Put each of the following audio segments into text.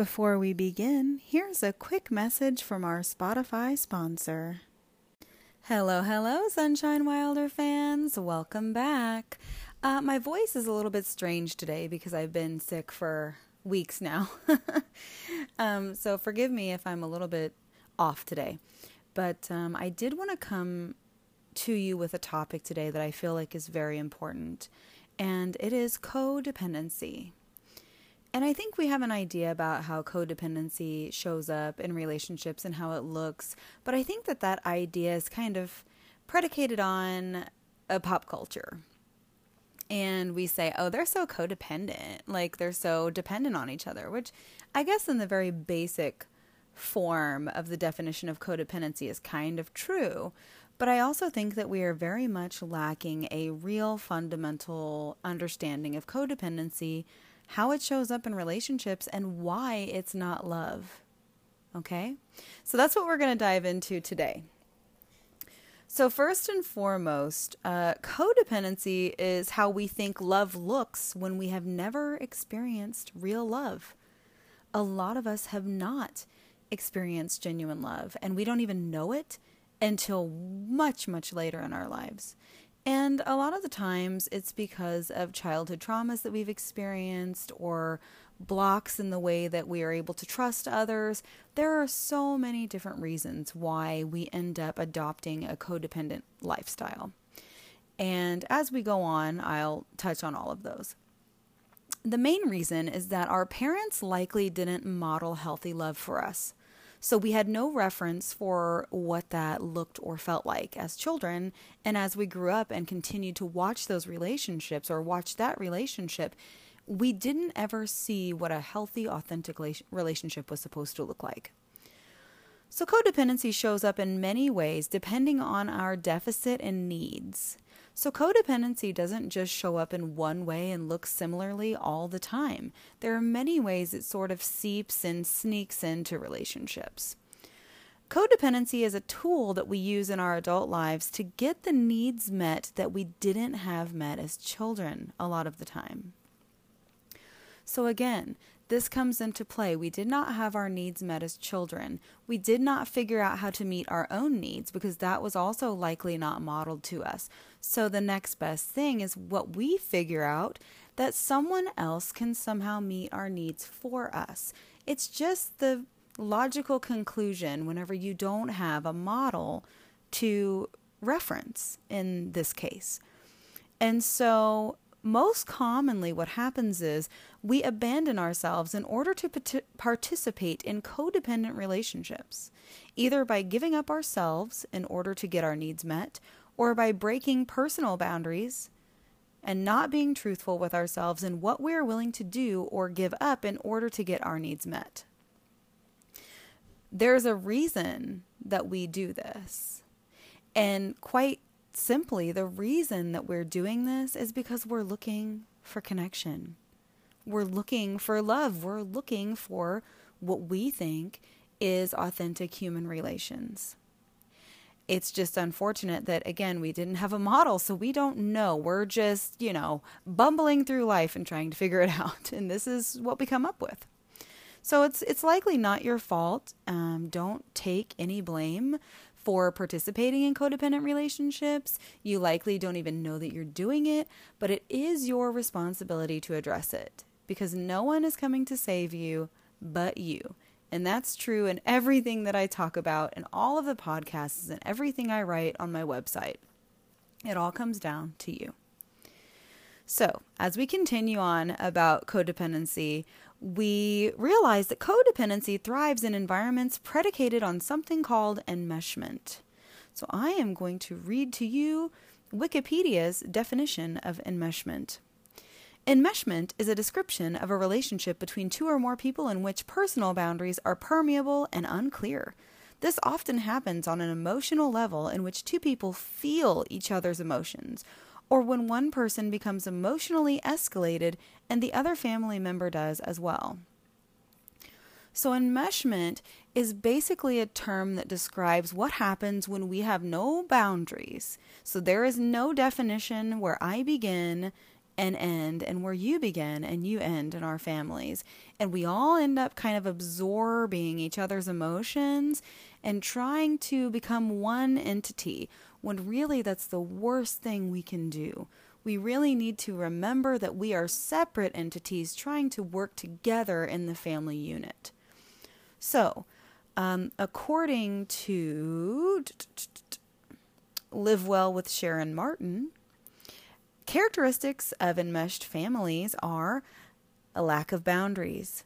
Before we begin, here's a quick message from our Spotify sponsor. Hello, hello, Sunshine Wilder fans. Welcome back. Uh, my voice is a little bit strange today because I've been sick for weeks now. um, so forgive me if I'm a little bit off today. But um, I did want to come to you with a topic today that I feel like is very important, and it is codependency. And I think we have an idea about how codependency shows up in relationships and how it looks, but I think that that idea is kind of predicated on a pop culture. And we say, oh, they're so codependent, like they're so dependent on each other, which I guess in the very basic form of the definition of codependency is kind of true. But I also think that we are very much lacking a real fundamental understanding of codependency how it shows up in relationships, and why it's not love. Okay? So that's what we're going to dive into today. So, first and foremost, uh, codependency is how we think love looks when we have never experienced real love. A lot of us have not experienced genuine love, and we don't even know it until much, much later in our lives. And a lot of the times it's because of childhood traumas that we've experienced or blocks in the way that we are able to trust others. There are so many different reasons why we end up adopting a codependent lifestyle. And as we go on, I'll touch on all of those. The main reason is that our parents likely didn't model healthy love for us. So we had no reference for what that looked or felt like as children. And as we grew up and continued to watch those relationships or watch that relationship, we didn't ever see what a healthy, authentic relationship was supposed to look like. So, codependency shows up in many ways depending on our deficit and needs. So, codependency doesn't just show up in one way and look similarly all the time. There are many ways it sort of seeps and sneaks into relationships. Codependency is a tool that we use in our adult lives to get the needs met that we didn't have met as children a lot of the time. So, again, this comes into play. We did not have our needs met as children. We did not figure out how to meet our own needs because that was also likely not modeled to us. So the next best thing is what we figure out that someone else can somehow meet our needs for us. It's just the logical conclusion whenever you don't have a model to reference in this case. And so most commonly, what happens is we abandon ourselves in order to participate in codependent relationships, either by giving up ourselves in order to get our needs met, or by breaking personal boundaries and not being truthful with ourselves in what we are willing to do or give up in order to get our needs met. There's a reason that we do this. And quite simply, the reason that we're doing this is because we're looking for connection. We're looking for love. We're looking for what we think is authentic human relations. It's just unfortunate that, again, we didn't have a model, so we don't know. We're just, you know, bumbling through life and trying to figure it out. And this is what we come up with. So it's it's likely not your fault. Um, don't take any blame for participating in codependent relationships. You likely don't even know that you're doing it, but it is your responsibility to address it because no one is coming to save you but you. And that's true in everything that I talk about in all of the podcasts and everything I write on my website. It all comes down to you. So, as we continue on about codependency, we realize that codependency thrives in environments predicated on something called enmeshment. So I am going to read to you Wikipedia's definition of enmeshment. Enmeshment is a description of a relationship between two or more people in which personal boundaries are permeable and unclear. This often happens on an emotional level in which two people feel each other's emotions or when one person becomes emotionally escalated and the other family member does as well. So, enmeshment is basically a term that describes what happens when we have no boundaries. So, there is no definition where I begin and end and where you begin and you end in our families. And we all end up kind of absorbing each other's emotions and trying to become one entity when really that's the worst thing we can do. We really need to remember that we are separate entities trying to work together in the family unit. So, um, according to Live Well with Sharon Martin, characteristics of enmeshed families are a lack of boundaries,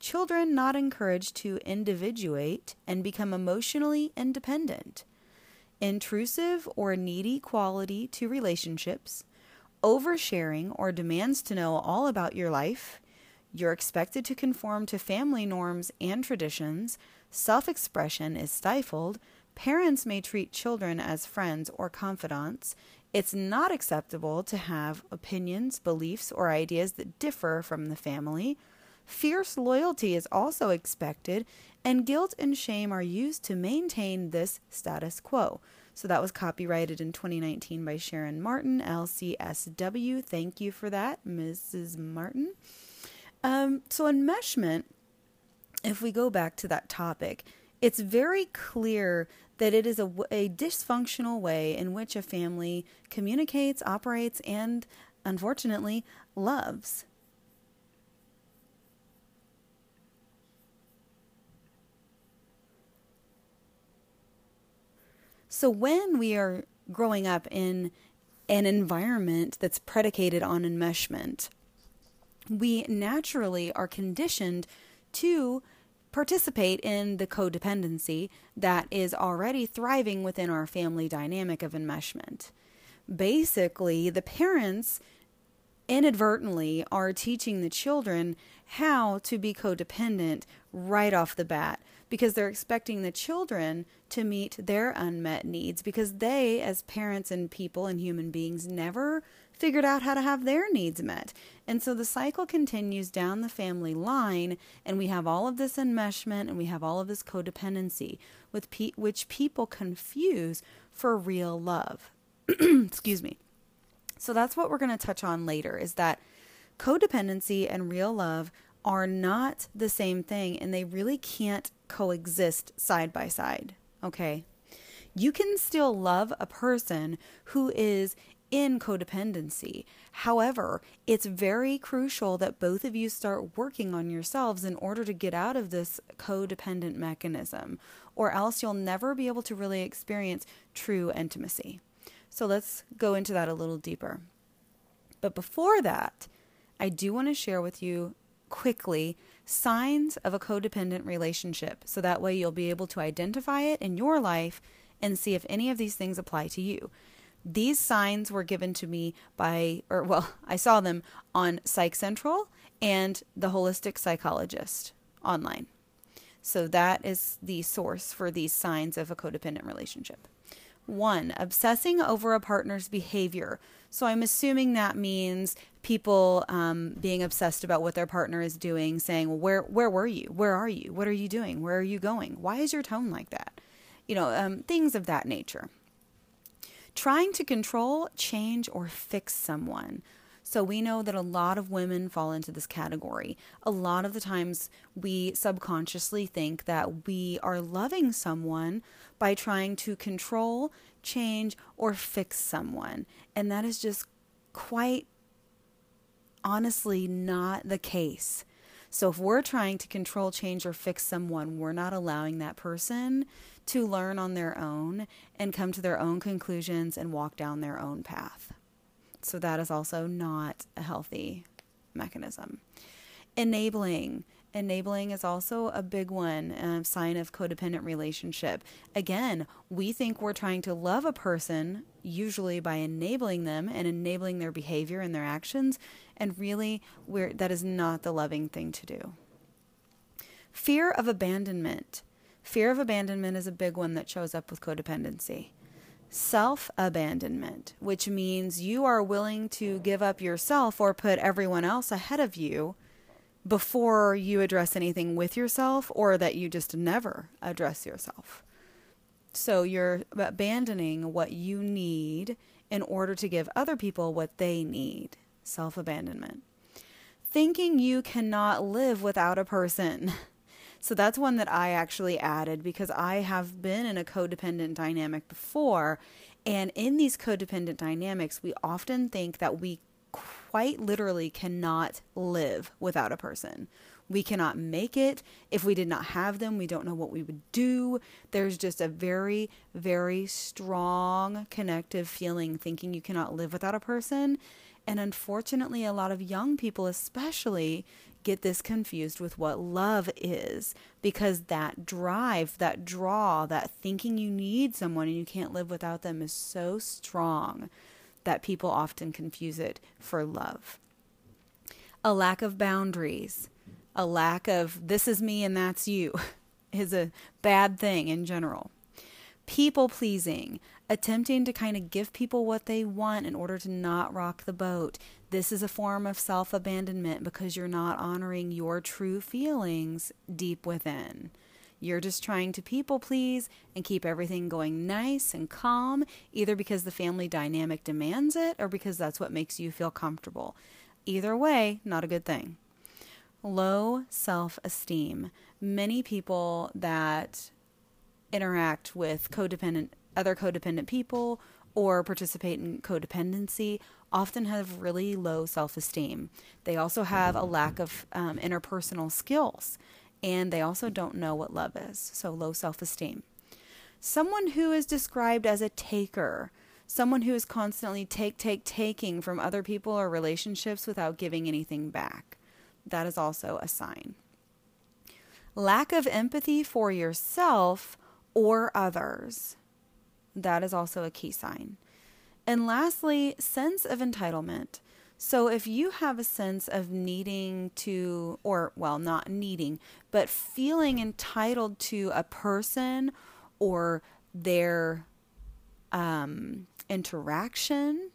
children not encouraged to individuate and become emotionally independent, intrusive or needy quality to relationships, oversharing or demands to know all about your life, you're expected to conform to family norms and traditions, self expression is stifled, parents may treat children as friends or confidants, it's not acceptable to have opinions, beliefs, or ideas that differ from the family. Fierce loyalty is also expected, and guilt and shame are used to maintain this status quo. So that was copyrighted in 2019 by Sharon Martin, LCSW. Thank you for that, Mrs. Martin. Um, so, enmeshment, if we go back to that topic, it's very clear that it is a, a dysfunctional way in which a family communicates, operates, and unfortunately loves. So when we are growing up in an environment that's predicated on enmeshment, we naturally are conditioned to participate in the codependency that is already thriving within our family dynamic of enmeshment. Basically, the parents inadvertently are teaching the children how to be codependent right off the bat because they're expecting the children to meet their unmet needs because they, as parents and people and human beings, never figured out how to have their needs met. And so the cycle continues down the family line, and we have all of this enmeshment and we have all of this codependency, with pe- which people confuse for real love. Excuse me. So that's what we're going to touch on later is that codependency and real love are not the same thing and they really can't coexist side by side. Okay. You can still love a person who is in codependency. However, it's very crucial that both of you start working on yourselves in order to get out of this codependent mechanism, or else you'll never be able to really experience true intimacy. So let's go into that a little deeper. But before that, I do want to share with you quickly signs of a codependent relationship so that way you'll be able to identify it in your life and see if any of these things apply to you. These signs were given to me by, or well, I saw them on Psych Central and the Holistic Psychologist online. So that is the source for these signs of a codependent relationship. One, obsessing over a partner's behavior. So I'm assuming that means people um, being obsessed about what their partner is doing, saying, well, "Where where were you? Where are you? What are you doing? Where are you going? Why is your tone like that?" You know, um, things of that nature. Trying to control, change, or fix someone. So we know that a lot of women fall into this category. A lot of the times we subconsciously think that we are loving someone by trying to control, change, or fix someone. And that is just quite honestly not the case. So if we're trying to control, change, or fix someone, we're not allowing that person to learn on their own and come to their own conclusions and walk down their own path. So that is also not a healthy mechanism. Enabling. Enabling is also a big one, a sign of codependent relationship. Again, we think we're trying to love a person, usually by enabling them and enabling their behavior and their actions, and really, we're, that is not the loving thing to do. Fear of abandonment. Fear of abandonment is a big one that shows up with codependency self abandonment, which means you are willing to give up yourself or put everyone else ahead of you before you address anything with yourself or that you just never address yourself. So you're abandoning what you need in order to give other people what they need. self abandonment. Thinking you cannot live without a person. So that's one that I actually added because I have been in a codependent dynamic before. And in these codependent dynamics, we often think that we quite literally cannot live without a person. We cannot make it. If we did not have them, we don't know what we would do. There's just a very, very strong connective feeling thinking you cannot live without a person. And unfortunately, a lot of young people, especially, get this confused with what love is because that drive, that draw, that thinking you need someone and you can't live without them is so strong that people often confuse it for love. A lack of boundaries, a lack of this is me and that's you is a bad thing in general. People pleasing, attempting to kind of give people what they want in order to not rock the boat. This is a form of self abandonment because you're not honoring your true feelings deep within. You're just trying to people please and keep everything going nice and calm, either because the family dynamic demands it or because that's what makes you feel comfortable. Either way, not a good thing. Low self esteem. Many people that interact with codependent other codependent people or participate in codependency often have really low self esteem. They also have a lack of um, interpersonal skills, and they also don't know what love is, so low self esteem. Someone who is described as a taker, someone who is constantly take, take, taking from other people or relationships without giving anything back. That is also a sign. Lack of empathy for yourself or others. That is also a key sign. And lastly, sense of entitlement. So if you have a sense of needing to, or well, not needing, but feeling entitled to a person or their um, interaction,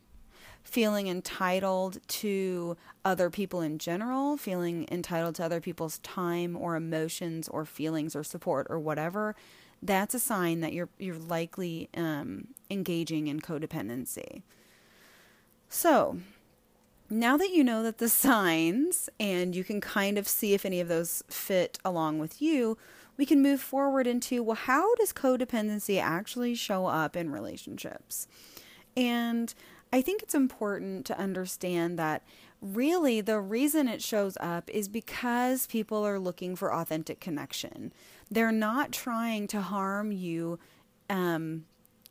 feeling entitled to other people in general, feeling entitled to other people's time or emotions or feelings or support or whatever, that's a sign that you're you're likely um, engaging in codependency. So, now that you know that the signs and you can kind of see if any of those fit along with you, we can move forward into well, how does codependency actually show up in relationships? And I think it's important to understand that really the reason it shows up is because people are looking for authentic connection. They're not trying to harm you um,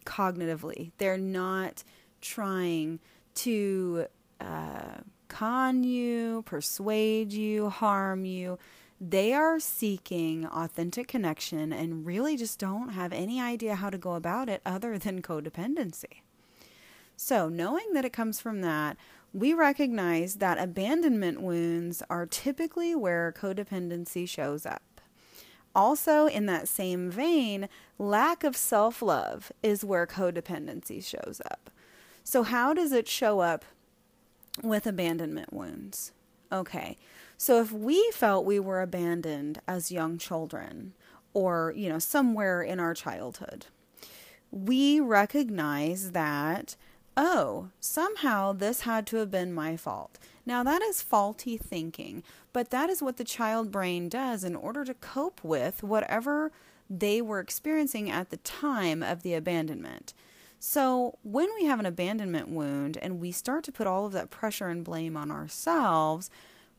cognitively, they're not trying to uh, con you, persuade you, harm you. They are seeking authentic connection and really just don't have any idea how to go about it other than codependency. So, knowing that it comes from that, we recognize that abandonment wounds are typically where codependency shows up. Also, in that same vein, lack of self love is where codependency shows up. So, how does it show up with abandonment wounds? Okay, so if we felt we were abandoned as young children, or, you know, somewhere in our childhood, we recognize that oh, somehow this had to have been my fault. Now, that is faulty thinking, but that is what the child brain does in order to cope with whatever they were experiencing at the time of the abandonment. So, when we have an abandonment wound and we start to put all of that pressure and blame on ourselves,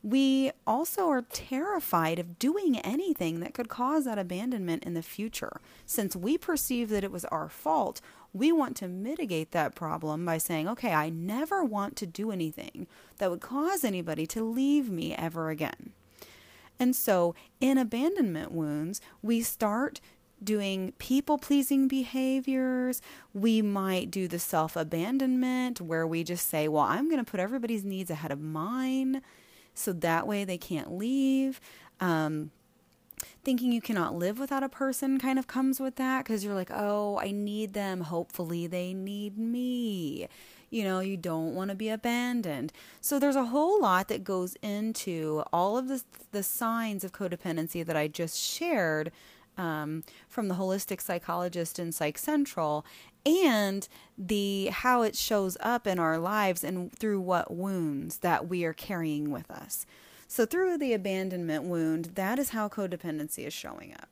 we also are terrified of doing anything that could cause that abandonment in the future. Since we perceive that it was our fault, we want to mitigate that problem by saying, okay, I never want to do anything that would cause anybody to leave me ever again. And so, in abandonment wounds, we start doing people pleasing behaviors. We might do the self abandonment where we just say, well, I'm going to put everybody's needs ahead of mine so that way they can't leave. Um, thinking you cannot live without a person kind of comes with that because you're like, oh, I need them. Hopefully, they need me. You know, you don't want to be abandoned. So there's a whole lot that goes into all of the the signs of codependency that I just shared um, from the holistic psychologist in Psych Central. and the how it shows up in our lives and through what wounds that we are carrying with us. So through the abandonment wound, that is how codependency is showing up.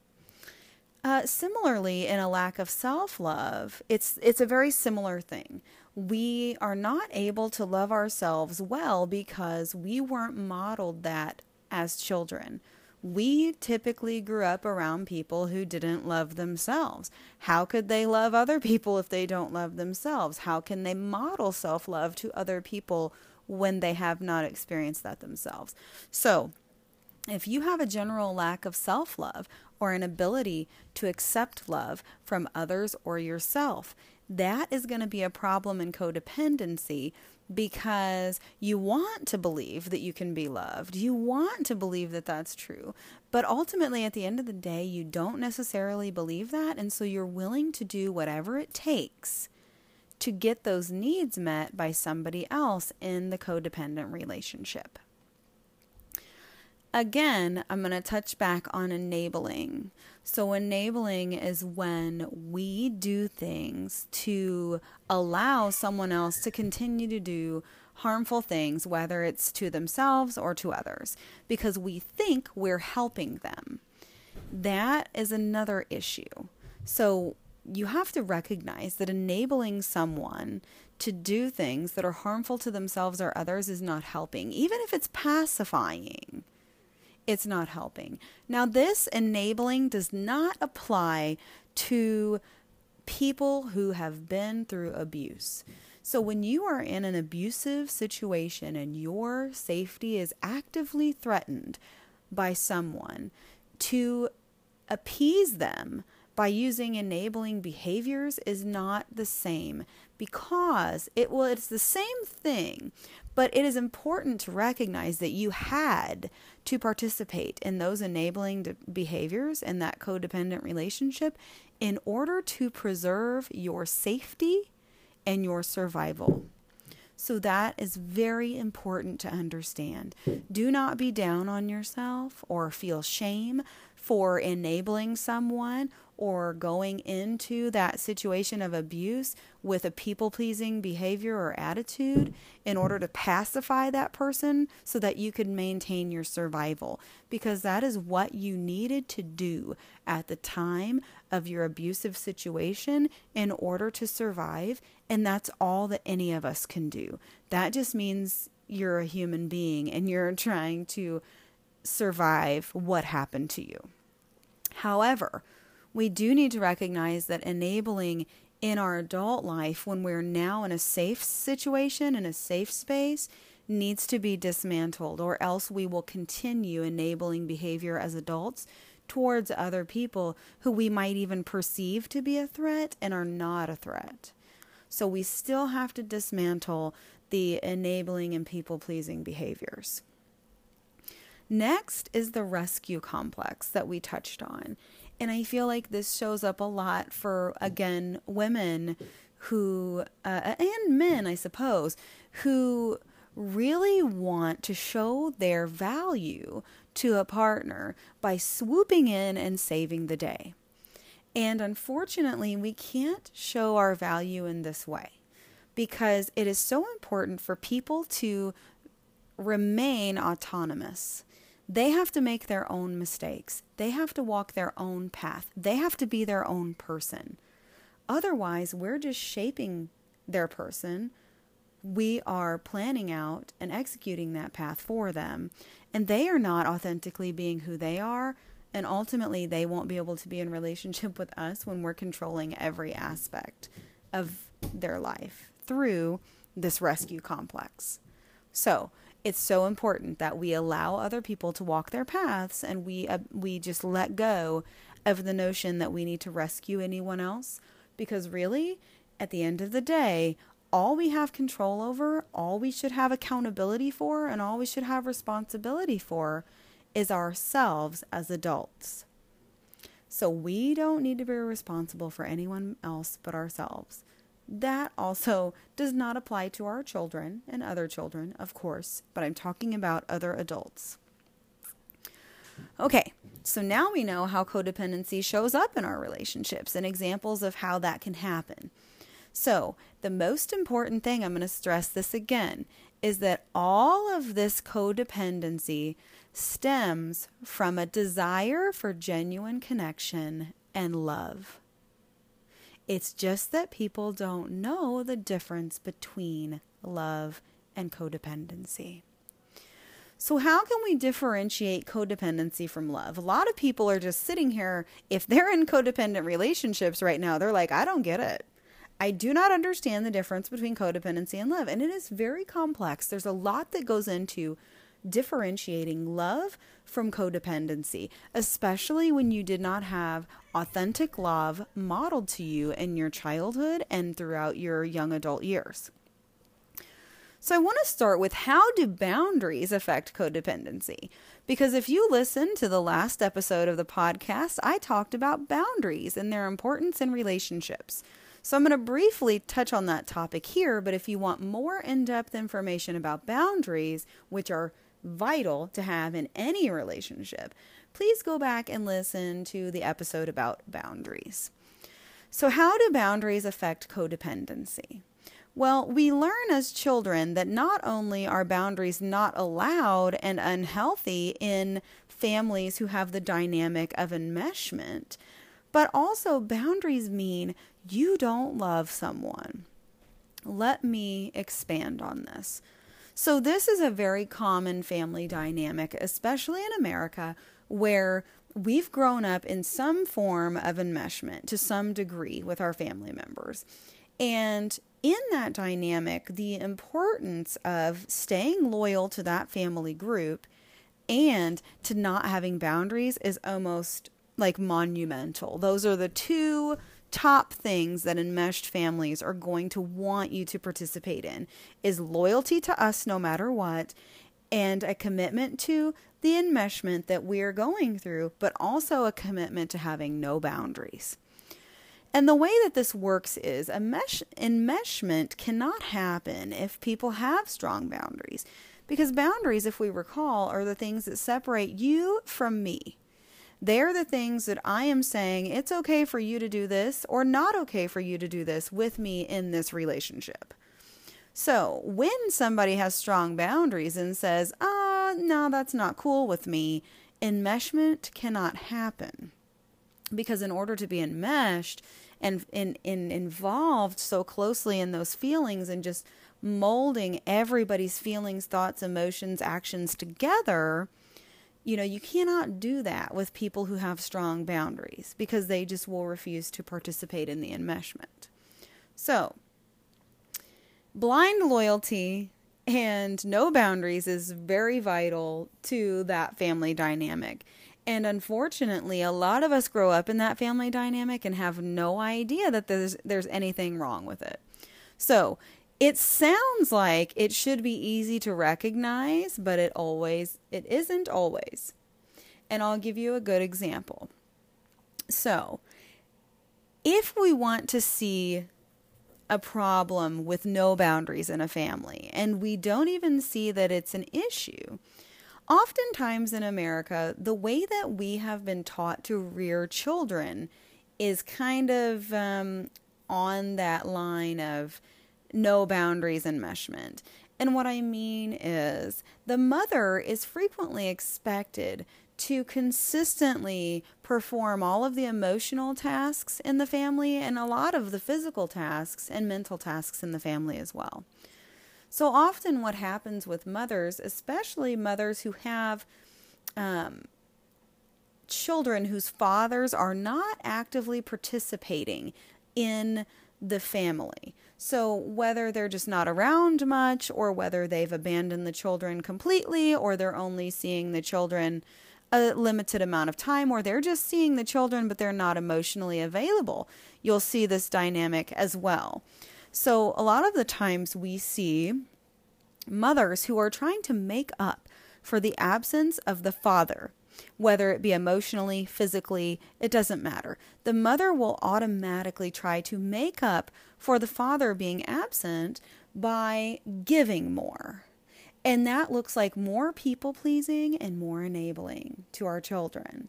Uh, similarly, in a lack of self-love, it's it's a very similar thing. We are not able to love ourselves well because we weren't modeled that as children we typically grew up around people who didn't love themselves. How could they love other people if they don't love themselves? How can they model self love to other people when they have not experienced that themselves? So, if you have a general lack of self love or an ability to accept love from others or yourself, that is going to be a problem in codependency because you want to believe that you can be loved. You want to believe that that's true. But ultimately, at the end of the day, you don't necessarily believe that. And so you're willing to do whatever it takes to get those needs met by somebody else in the codependent relationship. Again, I'm going to touch back on enabling. So, enabling is when we do things to allow someone else to continue to do harmful things, whether it's to themselves or to others, because we think we're helping them. That is another issue. So, you have to recognize that enabling someone to do things that are harmful to themselves or others is not helping, even if it's pacifying it's not helping. Now, this enabling does not apply to people who have been through abuse. So, when you are in an abusive situation and your safety is actively threatened by someone, to appease them by using enabling behaviors is not the same because it it's the same thing but it is important to recognize that you had to participate in those enabling behaviors in that codependent relationship in order to preserve your safety and your survival. So, that is very important to understand. Do not be down on yourself or feel shame for enabling someone or going into that situation of abuse with a people pleasing behavior or attitude in order to pacify that person so that you could maintain your survival. Because that is what you needed to do at the time of your abusive situation in order to survive. And that's all that any of us can do. That just means you're a human being and you're trying to survive what happened to you. However, we do need to recognize that enabling in our adult life, when we're now in a safe situation, in a safe space, needs to be dismantled, or else we will continue enabling behavior as adults towards other people who we might even perceive to be a threat and are not a threat. So we still have to dismantle the enabling and people pleasing behaviors. Next is the rescue complex that we touched on. And I feel like this shows up a lot for, again, women who, uh, and men, I suppose, who really want to show their value to a partner by swooping in and saving the day. And unfortunately, we can't show our value in this way because it is so important for people to remain autonomous. They have to make their own mistakes. They have to walk their own path. They have to be their own person. Otherwise, we're just shaping their person. We are planning out and executing that path for them. And they are not authentically being who they are. And ultimately, they won't be able to be in relationship with us when we're controlling every aspect of their life through this rescue complex. So, it's so important that we allow other people to walk their paths and we uh, we just let go of the notion that we need to rescue anyone else. Because really at the end of the day all we have control over all we should have accountability for and all we should have responsibility for is ourselves as adults. So we don't need to be responsible for anyone else but ourselves that also does not apply to our children and other children, of course, but I'm talking about other adults. Okay, so now we know how codependency shows up in our relationships and examples of how that can happen. So, the most important thing, I'm going to stress this again, is that all of this codependency stems from a desire for genuine connection and love. It's just that people don't know the difference between love and codependency. So, how can we differentiate codependency from love? A lot of people are just sitting here, if they're in codependent relationships right now, they're like, I don't get it. I do not understand the difference between codependency and love. And it is very complex. There's a lot that goes into differentiating love from codependency, especially when you did not have authentic love modeled to you in your childhood and throughout your young adult years. So I want to start with how do boundaries affect codependency? Because if you listen to the last episode of the podcast, I talked about boundaries and their importance in relationships. So I'm going to briefly touch on that topic here, but if you want more in depth information about boundaries, which are vital to have in any relationship, please go back and listen to the episode about boundaries. So, how do boundaries affect codependency? Well, we learn as children that not only are boundaries not allowed and unhealthy in families who have the dynamic of enmeshment, but also boundaries mean you don't love someone. Let me expand on this. So, this is a very common family dynamic, especially in America, where we've grown up in some form of enmeshment to some degree with our family members. And in that dynamic, the importance of staying loyal to that family group and to not having boundaries is almost like monumental. Those are the two top things that enmeshed families are going to want you to participate in is loyalty to us no matter what and a commitment to the enmeshment that we're going through, but also a commitment to having no boundaries. And the way that this works is a mesh enmeshment cannot happen if people have strong boundaries. Because boundaries, if we recall, are the things that separate you from me. They're the things that I am saying it's okay for you to do this or not okay for you to do this with me in this relationship. So when somebody has strong boundaries and says, ah, no, that's not cool with me, enmeshment cannot happen because in order to be enmeshed and in, in involved so closely in those feelings and just molding everybody's feelings, thoughts, emotions, actions together, you know, you cannot do that with people who have strong boundaries because they just will refuse to participate in the enmeshment. So, blind loyalty and no boundaries is very vital to that family dynamic. And unfortunately, a lot of us grow up in that family dynamic and have no idea that there's there's anything wrong with it. So, it sounds like it should be easy to recognize, but it always it isn't always. And I'll give you a good example. So, if we want to see a problem with no boundaries in a family and we don't even see that it's an issue, oftentimes in America, the way that we have been taught to rear children is kind of um, on that line of no boundaries enmeshment. And what I mean is the mother is frequently expected to consistently perform all of the emotional tasks in the family and a lot of the physical tasks and mental tasks in the family as well. So often, what happens with mothers, especially mothers who have um, children whose fathers are not actively participating in the family. So, whether they're just not around much, or whether they've abandoned the children completely, or they're only seeing the children a limited amount of time, or they're just seeing the children but they're not emotionally available, you'll see this dynamic as well. So, a lot of the times we see mothers who are trying to make up for the absence of the father, whether it be emotionally, physically, it doesn't matter. The mother will automatically try to make up for the father being absent by giving more. And that looks like more people pleasing and more enabling to our children.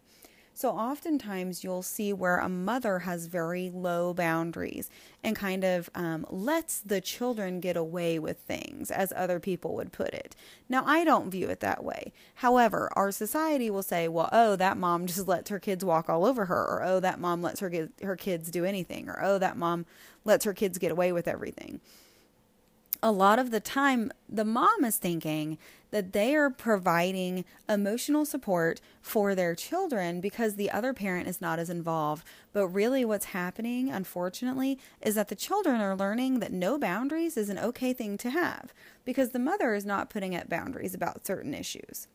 So, oftentimes, you'll see where a mother has very low boundaries and kind of um, lets the children get away with things, as other people would put it. Now, I don't view it that way. However, our society will say, well, oh, that mom just lets her kids walk all over her, or oh, that mom lets her, get, her kids do anything, or oh, that mom lets her kids get away with everything a lot of the time, the mom is thinking that they are providing emotional support for their children because the other parent is not as involved. But really, what's happening, unfortunately, is that the children are learning that no boundaries is an okay thing to have because the mother is not putting up boundaries about certain issues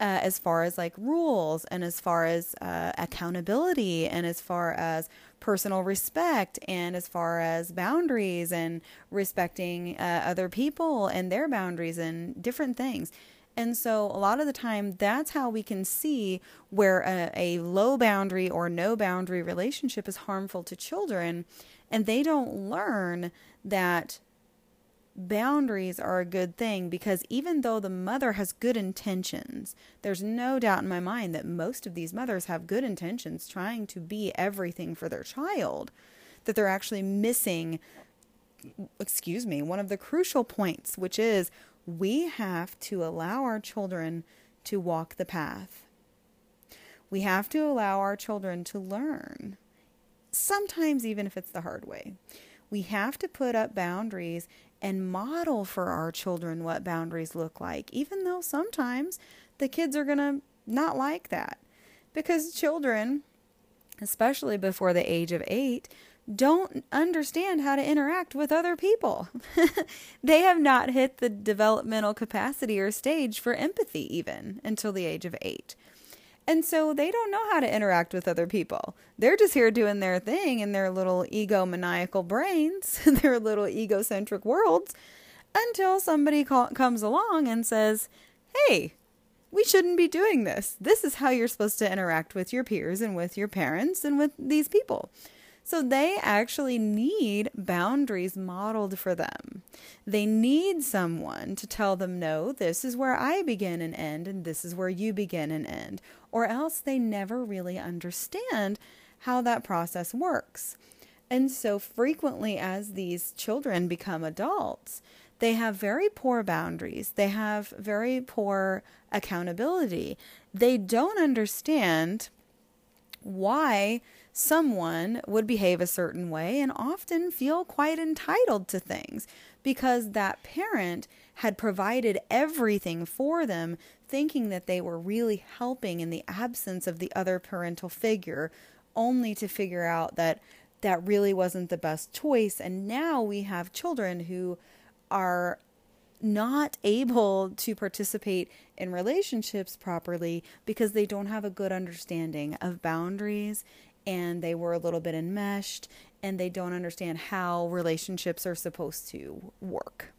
uh, as far as like rules and as far as uh, accountability and as far as personal respect and as far as boundaries and respecting uh, other people and their boundaries and different things. And so, a lot of the time, that's how we can see where a, a low boundary or no boundary relationship is harmful to children. And they don't learn that boundaries are a good thing because even though the mother has good intentions, there's no doubt in my mind that most of these mothers have good intentions trying to be everything for their child, that they're actually missing, excuse me, one of the crucial points, which is we have to allow our children to walk the path. We have to allow our children to learn, sometimes even if it's the hard way. We have to put up boundaries and model for our children what boundaries look like, even though sometimes the kids are going to not like that. Because children, especially before the age of eight, don't understand how to interact with other people. they have not hit the developmental capacity or stage for empathy, even until the age of eight. And so they don't know how to interact with other people. They're just here doing their thing in their little egomaniacal brains, their little egocentric worlds, until somebody call- comes along and says, hey, we shouldn't be doing this. This is how you're supposed to interact with your peers and with your parents and with these people. So they actually need boundaries modeled for them. They need someone to tell them, no, this is where I begin and end, and this is where you begin and end. Or else they never really understand how that process works. And so frequently, as these children become adults, they have very poor boundaries. They have very poor accountability. They don't understand why someone would behave a certain way and often feel quite entitled to things because that parent had provided everything for them, thinking that they were really helping in the absence of the other parental figure, only to figure out that that really wasn't the best choice. And now we have children who are not able to participate in relationships properly because they don't have a good understanding of boundaries and they were a little bit enmeshed and they don't understand how relationships are supposed to work.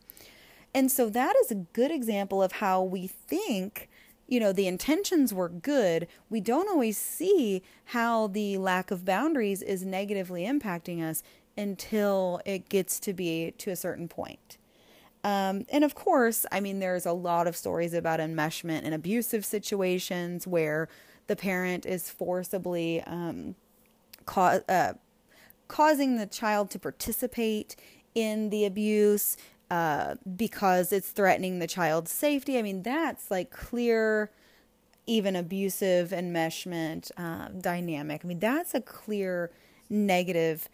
And so that is a good example of how we think, you know, the intentions were good. We don't always see how the lack of boundaries is negatively impacting us until it gets to be to a certain point. Um, and of course, I mean, there's a lot of stories about enmeshment in abusive situations where the parent is forcibly um, uh, causing the child to participate in the abuse uh, because it's threatening the child's safety. I mean, that's like clear, even abusive enmeshment uh, dynamic. I mean, that's a clear negative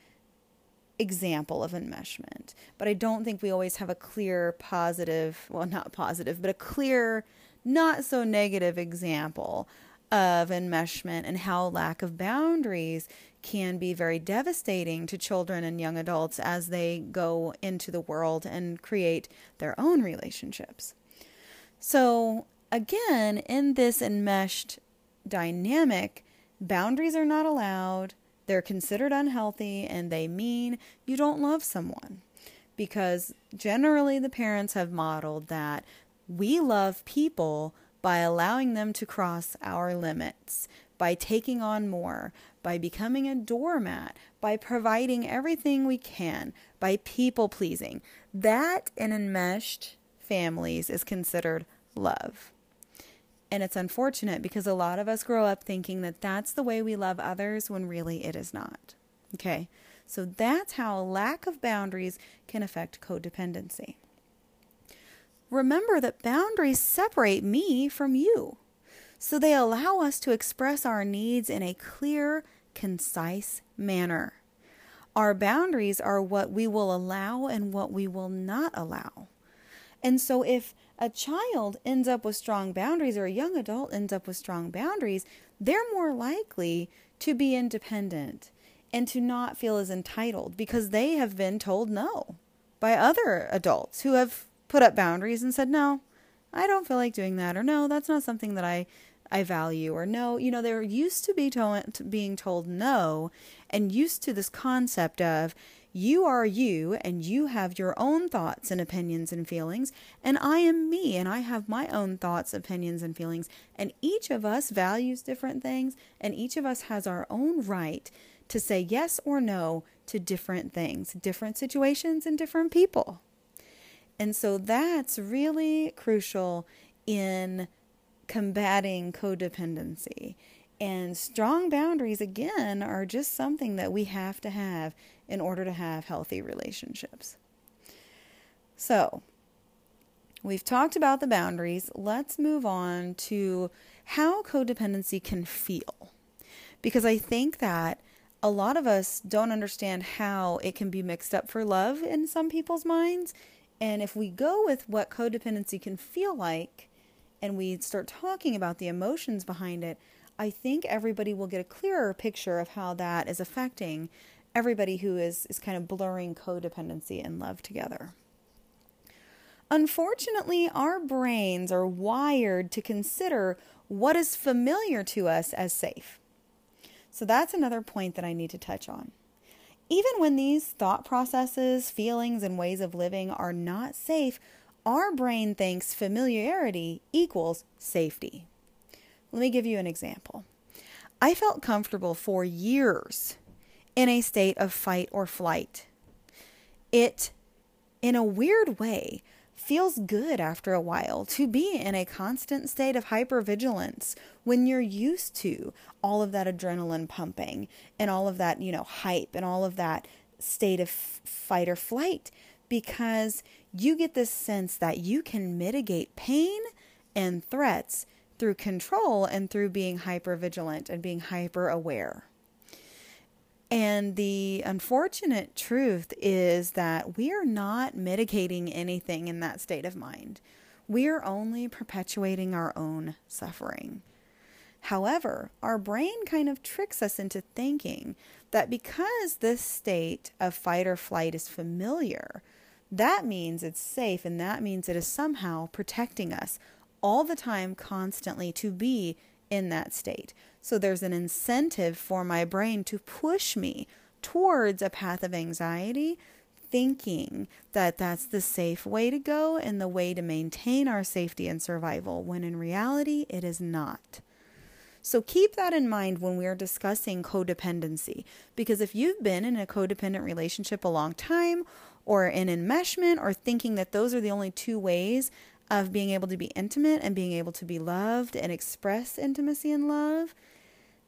example of enmeshment. But I don't think we always have a clear positive, well, not positive, but a clear, not so negative example of enmeshment and how lack of boundaries can be very devastating to children and young adults as they go into the world and create their own relationships. So, again, in this enmeshed dynamic, boundaries are not allowed, they're considered unhealthy, and they mean you don't love someone. Because generally, the parents have modeled that we love people by allowing them to cross our limits, by taking on more, by becoming a doormat, by providing everything we can, by people pleasing. That in enmeshed families is considered love. And it's unfortunate because a lot of us grow up thinking that that's the way we love others when really it is not. Okay, so that's how a lack of boundaries can affect codependency. Remember that boundaries separate me from you. So they allow us to express our needs in a clear, concise manner. Our boundaries are what we will allow and what we will not allow. And so if a child ends up with strong boundaries or a young adult ends up with strong boundaries, they're more likely to be independent and to not feel as entitled because they have been told no by other adults who have put up boundaries and said, no, I don't feel like doing that, or no, that's not something that I I value or no, you know, they're used to be told, being told no and used to this concept of you are you and you have your own thoughts and opinions and feelings, and I am me and I have my own thoughts, opinions, and feelings. And each of us values different things, and each of us has our own right to say yes or no to different things, different situations, and different people. And so that's really crucial in combating codependency. And strong boundaries, again, are just something that we have to have in order to have healthy relationships. So, we've talked about the boundaries. Let's move on to how codependency can feel. Because I think that a lot of us don't understand how it can be mixed up for love in some people's minds. And if we go with what codependency can feel like, and we start talking about the emotions behind it, I think everybody will get a clearer picture of how that is affecting everybody who is, is kind of blurring codependency and love together. Unfortunately, our brains are wired to consider what is familiar to us as safe. So that's another point that I need to touch on. Even when these thought processes, feelings, and ways of living are not safe, our brain thinks familiarity equals safety. Let me give you an example. I felt comfortable for years in a state of fight or flight. It, in a weird way, feels good after a while to be in a constant state of hypervigilance when you're used to all of that adrenaline pumping and all of that, you know, hype and all of that state of fight or flight because you get this sense that you can mitigate pain and threats through control and through being hyper vigilant and being hyper aware. And the unfortunate truth is that we are not mitigating anything in that state of mind. We are only perpetuating our own suffering. However, our brain kind of tricks us into thinking that because this state of fight or flight is familiar, that means it's safe and that means it is somehow protecting us all the time, constantly to be in that state. So there's an incentive for my brain to push me towards a path of anxiety, thinking that that's the safe way to go and the way to maintain our safety and survival, when in reality, it is not. So keep that in mind when we are discussing codependency, because if you've been in a codependent relationship a long time, or in enmeshment or thinking that those are the only two ways of being able to be intimate and being able to be loved and express intimacy and love,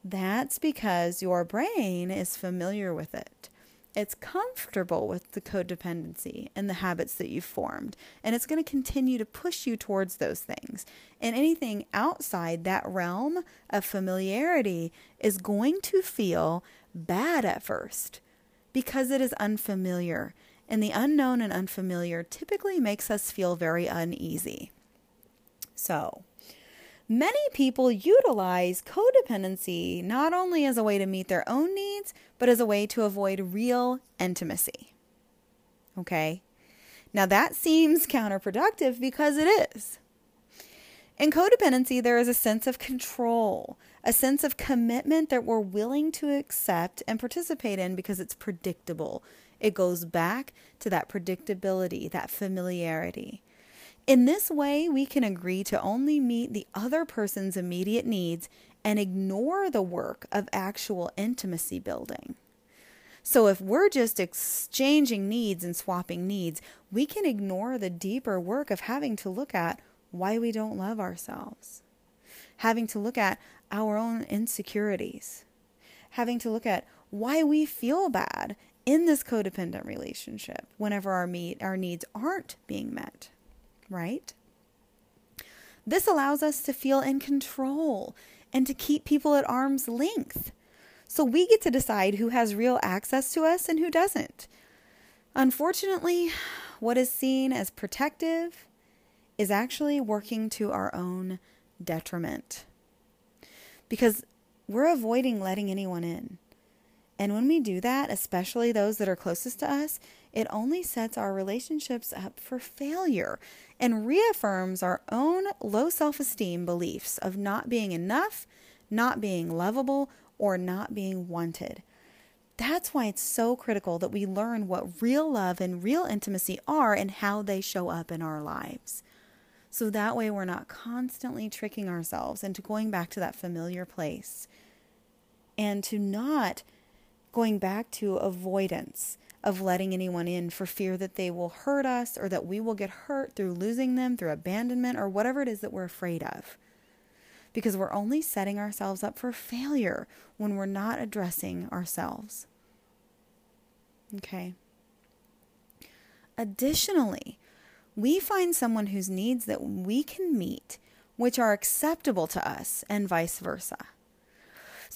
that's because your brain is familiar with it. It's comfortable with the codependency and the habits that you've formed, and it's going to continue to push you towards those things. And anything outside that realm of familiarity is going to feel bad at first because it is unfamiliar and the unknown and unfamiliar typically makes us feel very uneasy. So, many people utilize codependency not only as a way to meet their own needs, but as a way to avoid real intimacy. Okay? Now, that seems counterproductive because it is. In codependency, there is a sense of control, a sense of commitment that we're willing to accept and participate in because it's predictable, it goes back to that predictability, that familiarity. In this way, we can agree to only meet the other person's immediate needs and ignore the work of actual intimacy building. So, if we're just exchanging needs and swapping needs, we can ignore the deeper work of having to look at why we don't love ourselves. having to look at our own insecurities, having to look at why we feel bad in this codependent relationship whenever our meet our needs aren't being met, right? This allows us to feel in control and to keep people at arm's length. So we get to decide who has real access to us and who doesn't. Unfortunately, what is seen as protective is actually working to our own detriment. Because we're avoiding letting anyone in. And when we do that, especially those that are closest to us, it only sets our relationships up for failure and reaffirms our own low self esteem beliefs of not being enough, not being lovable, or not being wanted. That's why it's so critical that we learn what real love and real intimacy are and how they show up in our lives. So that way we're not constantly tricking ourselves into going back to that familiar place and to not going back to avoidance of letting anyone in for fear that they will hurt us or that we will get hurt through losing them, through abandonment, or whatever it is that we're afraid of. Because we're only setting ourselves up for failure when we're not addressing ourselves. Okay. Additionally, we find someone whose needs that we can meet, which are acceptable to us, and vice versa.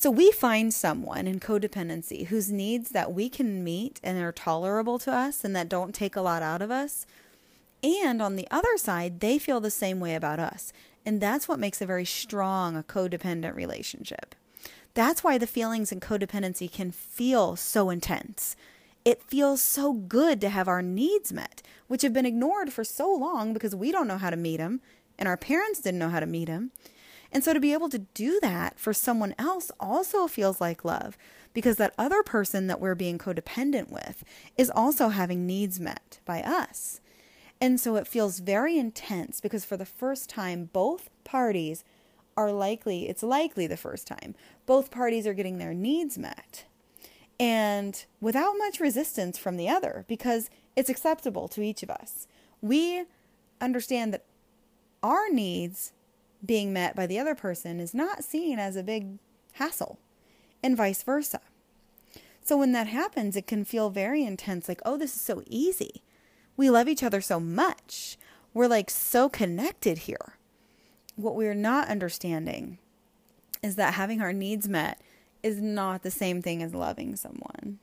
So we find someone in codependency whose needs that we can meet and are tolerable to us and that don't take a lot out of us. And on the other side, they feel the same way about us. And that's what makes a very strong a codependent relationship. That's why the feelings in codependency can feel so intense. It feels so good to have our needs met, which have been ignored for so long because we don't know how to meet them and our parents didn't know how to meet them. And so to be able to do that for someone else also feels like love because that other person that we're being codependent with is also having needs met by us. And so it feels very intense because for the first time, both parties are likely, it's likely the first time, both parties are getting their needs met. And without much resistance from the other because it's acceptable to each of us. We understand that our needs being met by the other person is not seen as a big hassle, and vice versa. So when that happens, it can feel very intense like, oh, this is so easy. We love each other so much. We're like so connected here. What we're not understanding is that having our needs met is not the same thing as loving someone.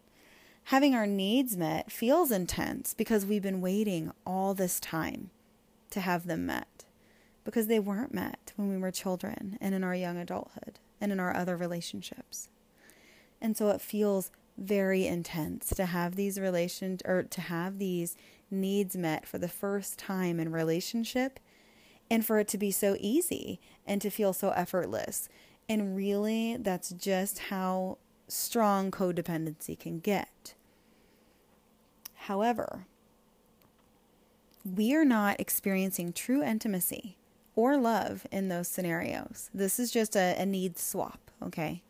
Having our needs met feels intense because we've been waiting all this time to have them met because they weren't met when we were children and in our young adulthood and in our other relationships. And so it feels very intense to have these relations or to have these needs met for the first time in relationship and for it to be so easy and to feel so effortless. And really that's just how strong codependency can get. However, we are not experiencing true intimacy or love in those scenarios. This is just a, a need swap, okay?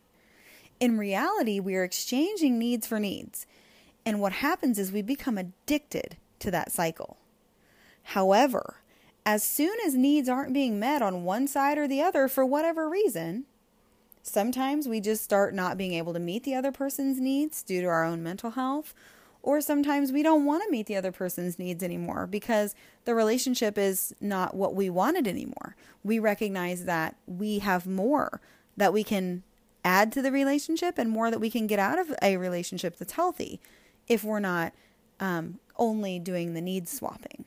In reality, we are exchanging needs for needs. And what happens is we become addicted to that cycle. However, as soon as needs aren't being met on one side or the other for whatever reason, sometimes we just start not being able to meet the other person's needs due to our own mental health or sometimes we don't want to meet the other person's needs anymore because the relationship is not what we wanted anymore. We recognize that we have more that we can add to the relationship and more that we can get out of a relationship that's healthy if we're not um, only doing the needs swapping.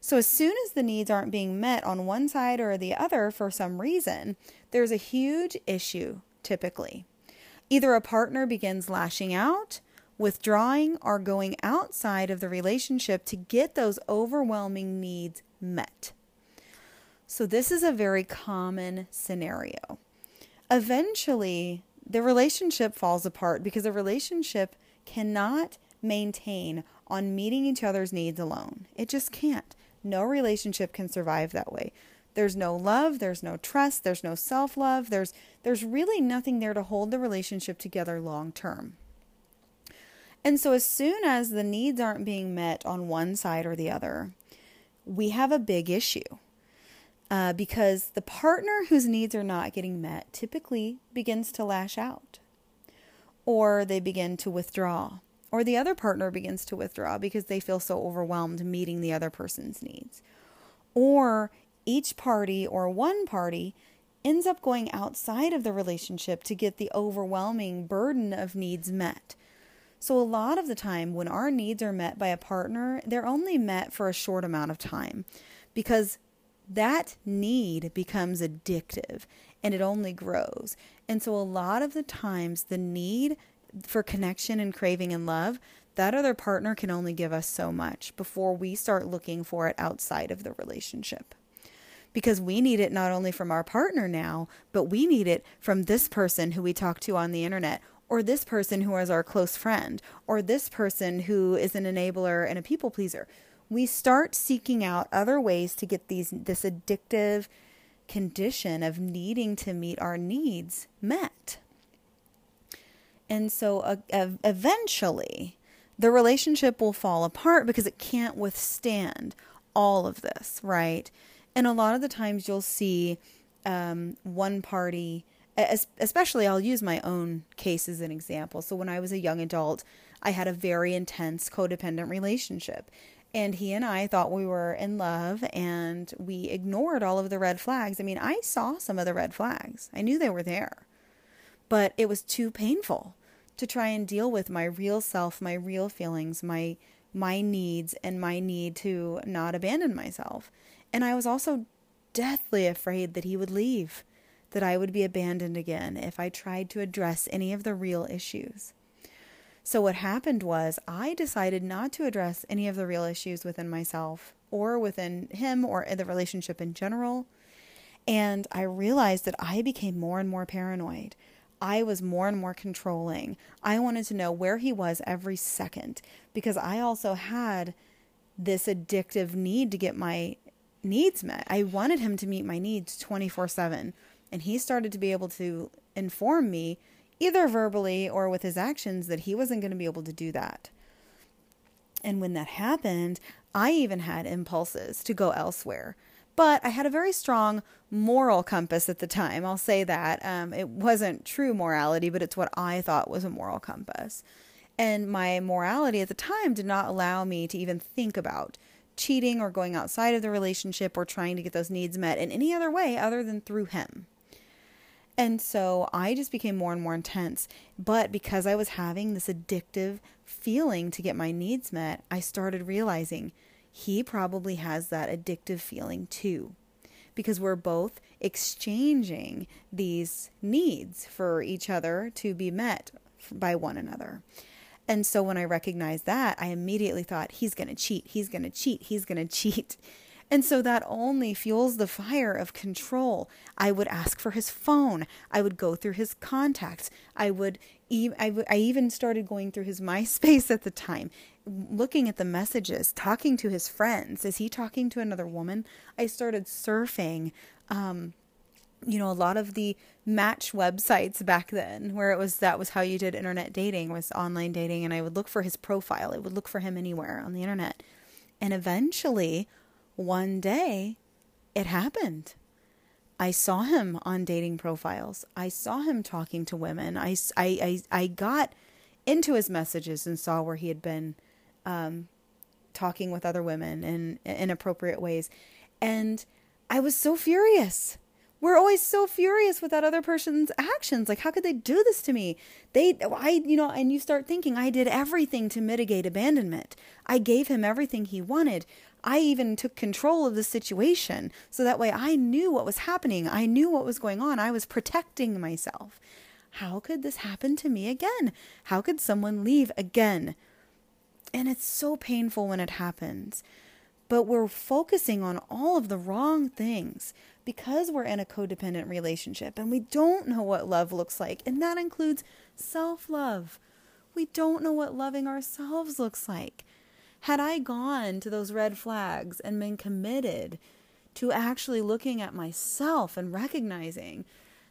So, as soon as the needs aren't being met on one side or the other for some reason, there's a huge issue typically. Either a partner begins lashing out withdrawing or going outside of the relationship to get those overwhelming needs met. So, this is a very common scenario. Eventually, the relationship falls apart because a relationship cannot maintain on meeting each other's needs alone. It just can't. No relationship can survive that way. There's no love, there's no trust, there's no self-love, there's there's really nothing there to hold the relationship together long term. And so, as soon as the needs aren't being met on one side or the other, we have a big issue. Uh, because the partner whose needs are not getting met typically begins to lash out, or they begin to withdraw, or the other partner begins to withdraw because they feel so overwhelmed meeting the other person's needs, or each party or one party ends up going outside of the relationship to get the overwhelming burden of needs met. So, a lot of the time, when our needs are met by a partner, they're only met for a short amount of time because that need becomes addictive and it only grows. And so, a lot of the times, the need for connection and craving and love, that other partner can only give us so much before we start looking for it outside of the relationship because we need it not only from our partner now, but we need it from this person who we talk to on the internet, or this person who is our close friend, or this person who is an enabler and a people pleaser. We start seeking out other ways to get these this addictive condition of needing to meet our needs met. And so uh, eventually, the relationship will fall apart because it can't withstand all of this, right? And a lot of the times you'll see um, one party, especially I'll use my own case as an example. So when I was a young adult, I had a very intense codependent relationship. And he and I thought we were in love and we ignored all of the red flags. I mean, I saw some of the red flags, I knew they were there, but it was too painful to try and deal with my real self, my real feelings, my my needs and my need to not abandon myself. And I was also deathly afraid that he would leave, that I would be abandoned again if I tried to address any of the real issues. So, what happened was, I decided not to address any of the real issues within myself or within him or the relationship in general. And I realized that I became more and more paranoid. I was more and more controlling. I wanted to know where he was every second because I also had this addictive need to get my needs met. I wanted him to meet my needs 24 7. And he started to be able to inform me, either verbally or with his actions, that he wasn't going to be able to do that. And when that happened, I even had impulses to go elsewhere. But I had a very strong moral compass at the time. I'll say that. Um, it wasn't true morality, but it's what I thought was a moral compass. And my morality at the time did not allow me to even think about cheating or going outside of the relationship or trying to get those needs met in any other way other than through him. And so I just became more and more intense. But because I was having this addictive feeling to get my needs met, I started realizing he probably has that addictive feeling too. Because we're both exchanging these needs for each other to be met by one another. And so when I recognized that, I immediately thought, he's going to cheat, he's going to cheat, he's going to cheat. And so that only fuels the fire of control. I would ask for his phone. I would go through his contacts. I would, e- I, w- I even started going through his MySpace at the time, looking at the messages, talking to his friends. Is he talking to another woman? I started surfing. Um, you know, a lot of the match websites back then where it was that was how you did internet dating was online dating and I would look for his profile. I would look for him anywhere on the internet. And eventually, one day, it happened. I saw him on dating profiles. I saw him talking to women. I, I, I, I got into his messages and saw where he had been um, talking with other women in inappropriate ways. And I was so furious we're always so furious with that other person's actions. Like, how could they do this to me? They, I, you know, and you start thinking, I did everything to mitigate abandonment. I gave him everything he wanted. I even took control of the situation. So that way I knew what was happening. I knew what was going on. I was protecting myself. How could this happen to me again? How could someone leave again? And it's so painful when it happens. But we're focusing on all of the wrong things because we're in a codependent relationship and we don't know what love looks like, and that includes self love. We don't know what loving ourselves looks like. Had I gone to those red flags and been committed to actually looking at myself and recognizing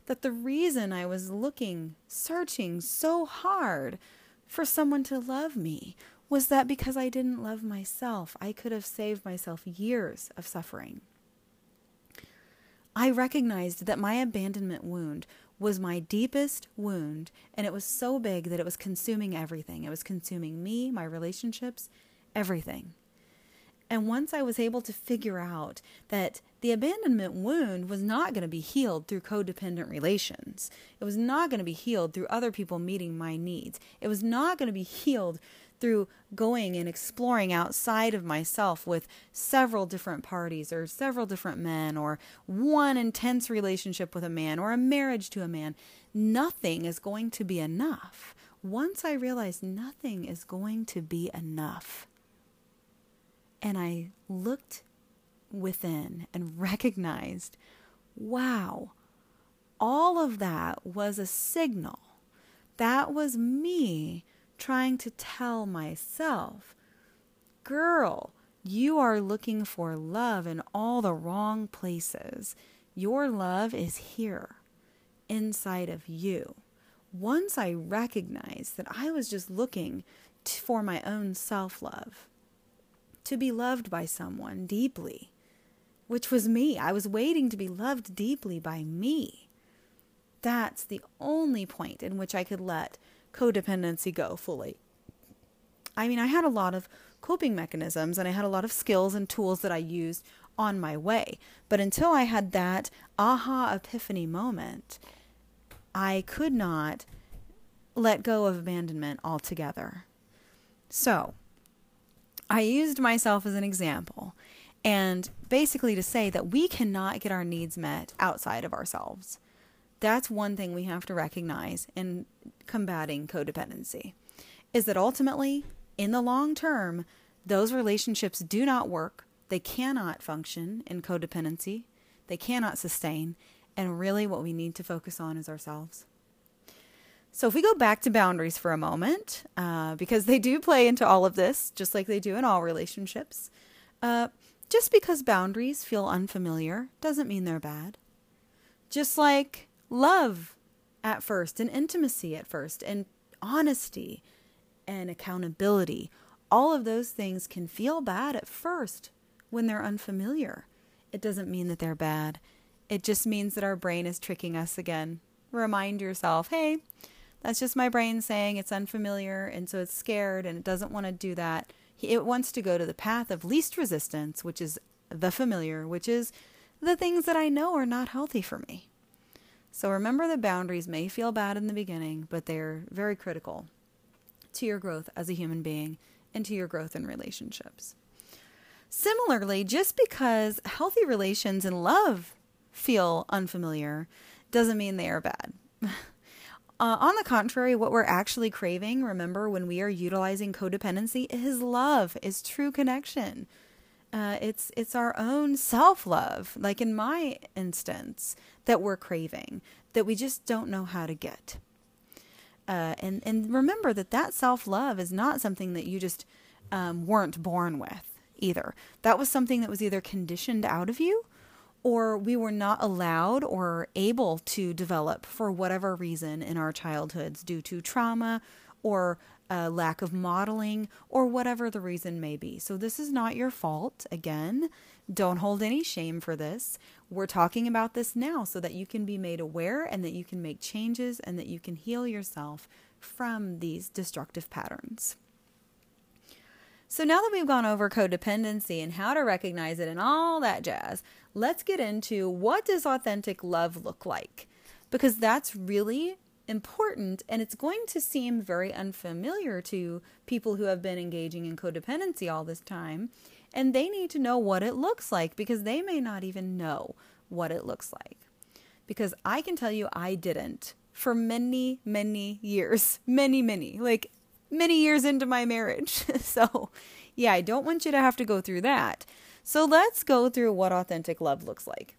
that the reason I was looking, searching so hard for someone to love me was that because I didn't love myself, I could have saved myself years of suffering. I recognized that my abandonment wound was my deepest wound, and it was so big that it was consuming everything. It was consuming me, my relationships, everything. And once I was able to figure out that the abandonment wound was not going to be healed through codependent relations, it was not going to be healed through other people meeting my needs, it was not going to be healed through going and exploring outside of myself with several different parties or several different men or one intense relationship with a man or a marriage to a man. Nothing is going to be enough. Once I realized nothing is going to be enough, and I looked within and recognized wow, all of that was a signal. That was me trying to tell myself, girl, you are looking for love in all the wrong places. Your love is here, inside of you. Once I recognized that I was just looking for my own self love, to be loved by someone deeply, which was me. I was waiting to be loved deeply by me. That's the only point in which I could let codependency go fully. I mean, I had a lot of coping mechanisms and I had a lot of skills and tools that I used on my way. But until I had that aha epiphany moment, I could not let go of abandonment altogether. So, I used myself as an example and basically to say that we cannot get our needs met outside of ourselves. That's one thing we have to recognize in combating codependency is that ultimately, in the long term, those relationships do not work. They cannot function in codependency. They cannot sustain. And really, what we need to focus on is ourselves. So, if we go back to boundaries for a moment, uh, because they do play into all of this, just like they do in all relationships, uh, just because boundaries feel unfamiliar doesn't mean they're bad. Just like love at first, and intimacy at first, and honesty and accountability. All of those things can feel bad at first when they're unfamiliar. It doesn't mean that they're bad. It just means that our brain is tricking us again. Remind yourself, hey, that's just my brain saying it's unfamiliar and so it's scared and it doesn't want to do that. It wants to go to the path of least resistance, which is the familiar, which is the things that I know are not healthy for me. So remember the boundaries may feel bad in the beginning, but they're very critical to your growth as a human being and to your growth in relationships. Similarly, just because healthy relations and love feel unfamiliar doesn't mean they are bad. uh, on the contrary, what we're actually craving, remember, when we are utilizing codependency, is love, is true connection. Uh, it's it's our own self love, like in my instance, that we're craving that we just don't know how to get. Uh, and and remember that that self love is not something that you just um, weren't born with either. That was something that was either conditioned out of you, or we were not allowed or able to develop for whatever reason in our childhoods due to trauma or a lack of modeling, or whatever the reason may be. So, this is not your fault. Again, don't hold any shame for this. We're talking about this now so that you can be made aware and that you can make changes and that you can heal yourself from these destructive patterns. So, now that we've gone over codependency and how to recognize it and all that jazz, let's get into what does authentic love look like? Because that's really important and it's going to seem very unfamiliar to people who have been engaging in codependency all this time and they need to know what it looks like because they may not even know what it looks like. Because i can tell you i didn't for many many years. Many many. Like many years into my marriage so yeah i don't want you to have to go through that so let's go through what authentic love looks like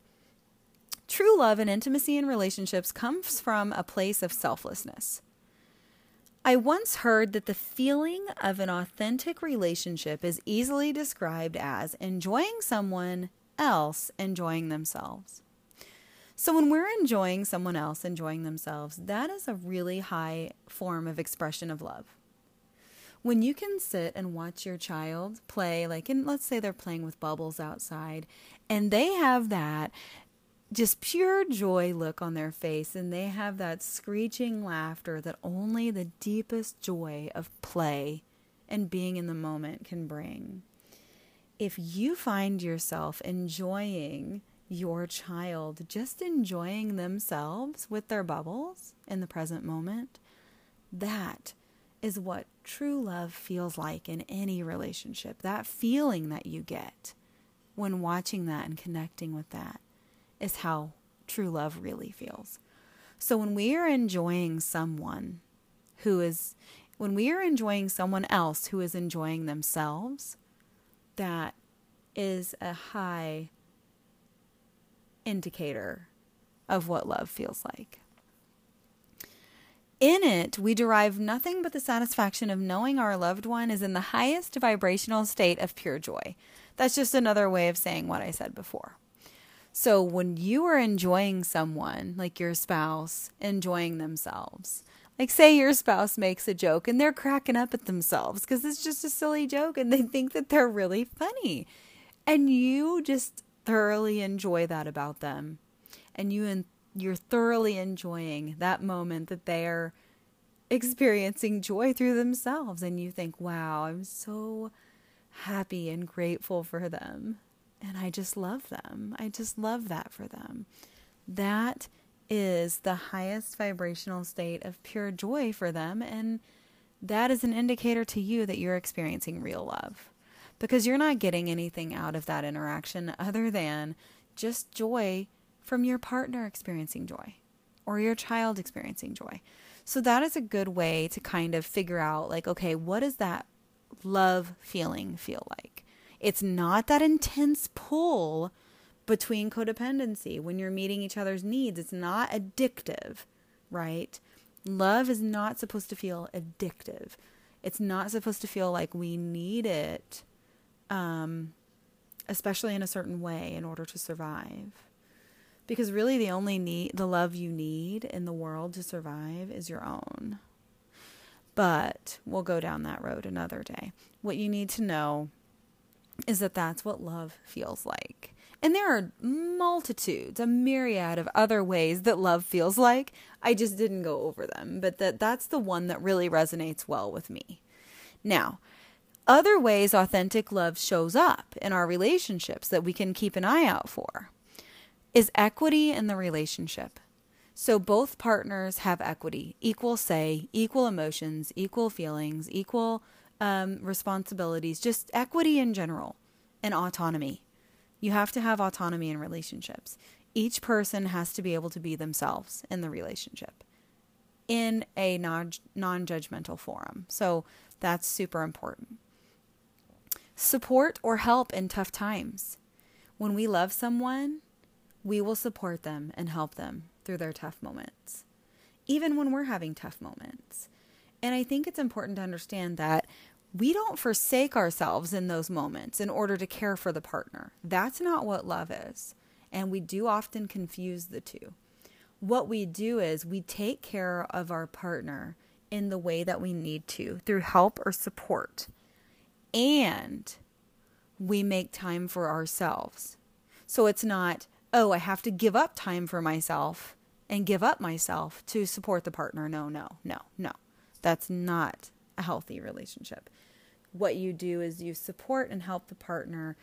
True love and intimacy in relationships comes from a place of selflessness. I once heard that the feeling of an authentic relationship is easily described as enjoying someone else enjoying themselves. So, when we're enjoying someone else enjoying themselves, that is a really high form of expression of love. When you can sit and watch your child play, like, and let's say they're playing with bubbles outside, and they have that just pure joy look on their face and they have that screeching laughter that only the deepest joy of play and being in the moment can bring. If you find yourself enjoying your child just enjoying themselves with their bubbles in the present moment, that is what true love feels like in any relationship. That feeling that you get when watching that and connecting with that is how true love really feels. So when we are enjoying someone who is, when we are enjoying someone else who is enjoying themselves, that is a high indicator of what love feels like. In it, we derive nothing but the satisfaction of knowing our loved one is in the highest vibrational state of pure joy. That's just another way of saying what I said before. So, when you are enjoying someone, like your spouse, enjoying themselves, like say your spouse makes a joke and they're cracking up at themselves because it's just a silly joke and they think that they're really funny. And you just thoroughly enjoy that about them. And you you're thoroughly enjoying that moment that they're experiencing joy through themselves and you think, "Wow, I'm so happy and grateful for them." And I just love them. I just love that for them. That is the highest vibrational state of pure joy for them and that is an indicator to you that you're experiencing real love because you're not getting anything out of that interaction other than just joy from your partner experiencing joy or your child experiencing joy. So that is a good way to kind of figure out like okay, what does that love feeling feel like? It's not that intense pull between codependency when you're meeting each other's needs. It's not addictive, right? Love is not supposed to feel addictive. It's not supposed to feel like we need it um, especially in a certain way in order to survive. Because really, the only need, the love you need in the world to survive is your own. But we'll go down that road another day. What you need to know is that that's what love feels like. And there are multitudes, a myriad of other ways that love feels like. I just didn't go over them, but that that's the one that really resonates well with me. Now, other ways authentic love shows up in our relationships that we can keep an eye out for is equity in the relationship. So both partners have equity, equal say, equal emotions, equal feelings, equal um, responsibilities, just equity in general, and autonomy. You have to have autonomy in relationships. Each person has to be able to be themselves in the relationship in a non judgmental forum. So that's super important support or help in tough times. When we love someone, we will support them and help them through their tough moments, even when we're having tough moments. And I think it's important to understand that we don't forsake ourselves in those moments in order to care for the partner. That's not what love is. And we do often confuse the two. What we do is we take care of our partner in the way that we need to through help or support and we make time for ourselves. So it's not, oh, I have to give up time for myself and give up myself to support the partner. No, no, no, no. That's not a healthy relationship. What you do is you support and help the partner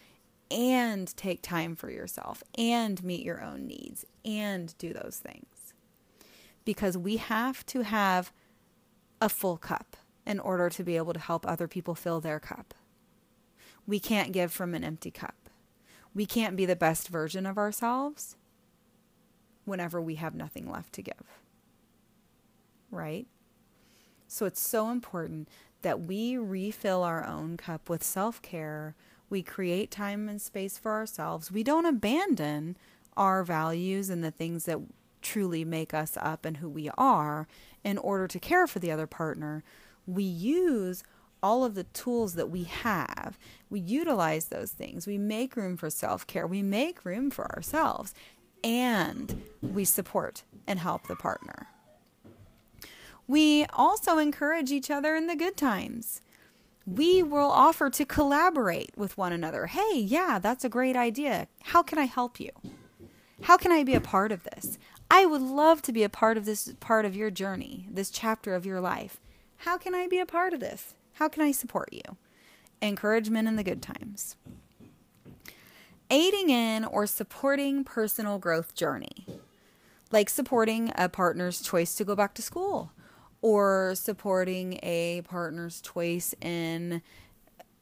and take time for yourself and meet your own needs and do those things. Because we have to have a full cup in order to be able to help other people fill their cup. We can't give from an empty cup. We can't be the best version of ourselves whenever we have nothing left to give. Right? So it's so important that we refill our own cup with self care. We create time and space for ourselves. We don't abandon our values and the things that truly make us up and who we are in order to care for the other partner. We use all of the tools that we have. We utilize those things. We make room for self care. We make room for ourselves. And we support and help the partner. We also encourage each other in the good times. We will offer to collaborate with one another. Hey, yeah, that's a great idea. How can I help you? How can I be a part of this? I would love to be a part of this part of your journey, this chapter of your life. How can I be a part of this? How can I support you? Encouragement in the good times. Aiding in or supporting personal growth journey, like supporting a partner's choice to go back to school or supporting a partner's choice in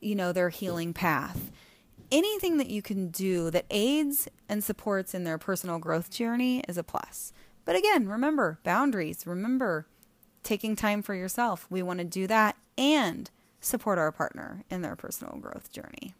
you know their healing path anything that you can do that aids and supports in their personal growth journey is a plus but again remember boundaries remember taking time for yourself we want to do that and support our partner in their personal growth journey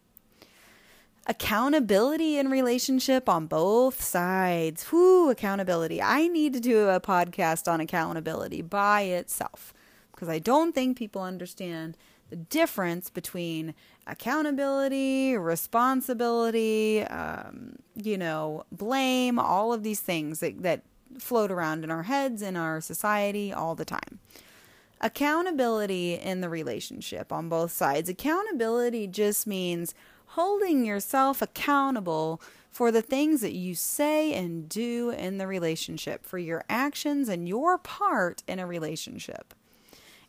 accountability in relationship on both sides. Whoo, accountability. I need to do a podcast on accountability by itself because I don't think people understand the difference between accountability, responsibility, um, you know, blame, all of these things that, that float around in our heads, in our society all the time. Accountability in the relationship on both sides. Accountability just means holding yourself accountable for the things that you say and do in the relationship, for your actions and your part in a relationship.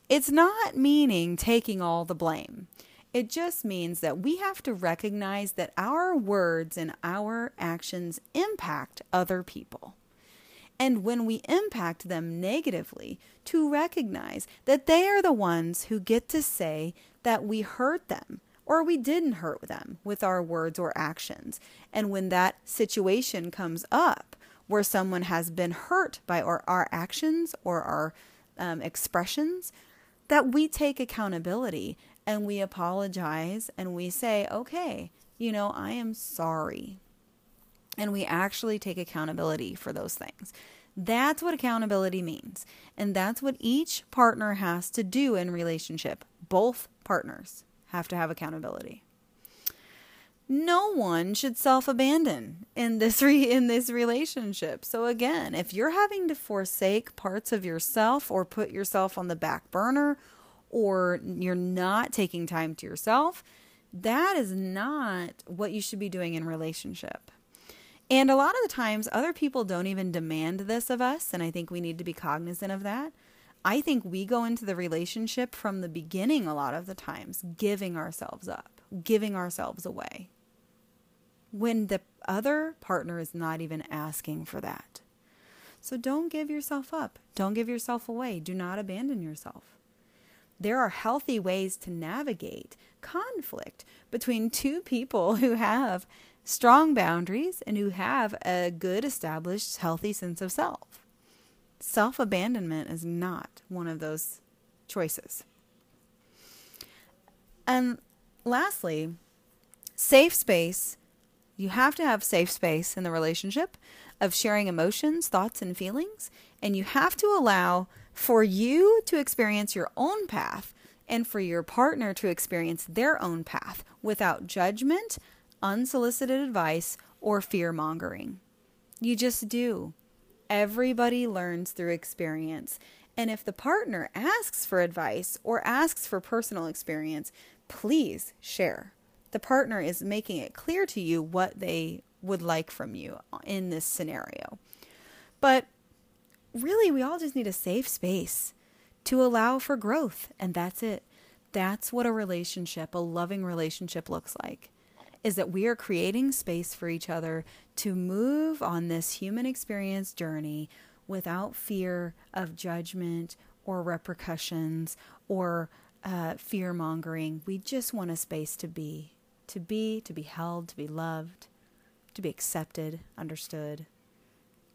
It's not meaning taking all the blame. It just means that we have to recognize that our words and our actions impact other people. And when we impact them negatively, to recognize that they are the ones who get to say that we hurt them, or we didn't hurt them with our words or actions. And when that situation comes up where someone has been hurt by our, our actions or our um, expressions, that we take accountability and we apologize and we say, okay, you know, I am sorry. And we actually take accountability for those things. That's what accountability means. And that's what each partner has to do in relationship, both partners have to have accountability. No one should self-abandon in this re- in this relationship. So again, if you're having to forsake parts of yourself or put yourself on the back burner or you're not taking time to yourself, that is not what you should be doing in relationship. And a lot of the times other people don't even demand this of us, and I think we need to be cognizant of that. I think we go into the relationship from the beginning a lot of the times, giving ourselves up, giving ourselves away, when the other partner is not even asking for that. So don't give yourself up. Don't give yourself away. Do not abandon yourself. There are healthy ways to navigate conflict between two people who have strong boundaries and who have a good, established, healthy sense of self self abandonment is not one of those choices. And lastly, safe space. You have to have safe space in the relationship of sharing emotions, thoughts, and feelings. And you have to allow for you to experience your own path and for your partner to experience their own path without judgment, unsolicited advice, or fear mongering. You just do. Everybody learns through experience. And if the partner asks for advice or asks for personal experience, please share. The partner is making it clear to you what they would like from you in this scenario. But really, we all just need a safe space to allow for growth, and that's it. That's what a relationship, a loving relationship, looks like is that we are creating space for each other to move on this human experience journey without fear of judgment or repercussions or uh, fear mongering. We just want a space to be, to be, to be held, to be loved, to be accepted, understood.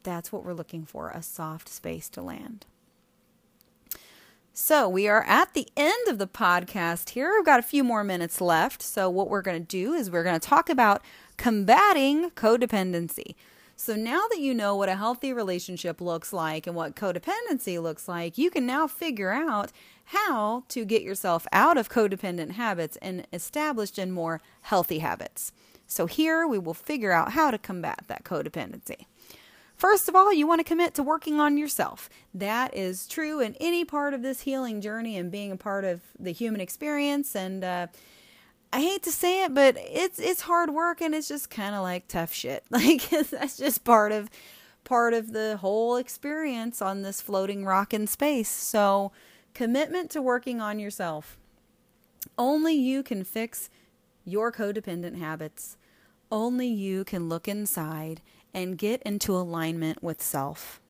That's what we're looking for a soft space to land. So we are at the end of the podcast here. We've got a few more minutes left. So what we're going to do is we're going to talk about combating codependency. So now that you know what a healthy relationship looks like and what codependency looks like, you can now figure out how to get yourself out of codependent habits and established in more healthy habits. So here we will figure out how to combat that codependency. First of all, you want to commit to working on yourself. That is true in any part of this healing journey and being a part of the human experience. And uh, I hate to say it, but it's it's hard work and it's just kind of like tough shit. Like that's just part of part of the whole experience on this floating rock in space. So, commitment to working on yourself. Only you can fix your codependent habits. Only you can look inside and get into alignment with self.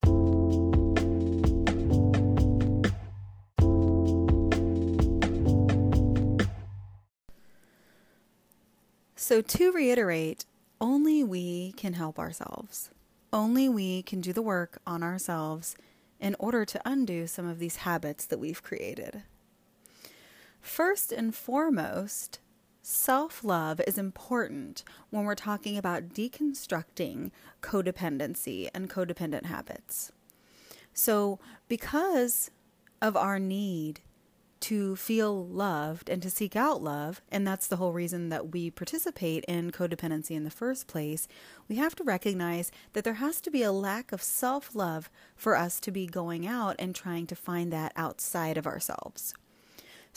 So, to reiterate, only we can help ourselves. Only we can do the work on ourselves in order to undo some of these habits that we've created. First and foremost, self love is important when we're talking about deconstructing codependency and codependent habits. So, because of our need to feel loved and to seek out love, and that's the whole reason that we participate in codependency in the first place, we have to recognize that there has to be a lack of self love for us to be going out and trying to find that outside of ourselves.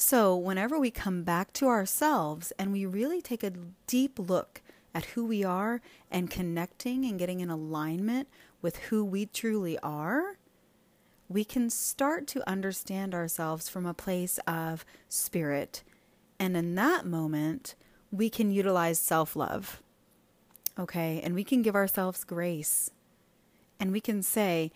So, whenever we come back to ourselves and we really take a deep look at who we are and connecting and getting in alignment with who we truly are, we can start to understand ourselves from a place of spirit. And in that moment, we can utilize self love. Okay. And we can give ourselves grace. And we can say,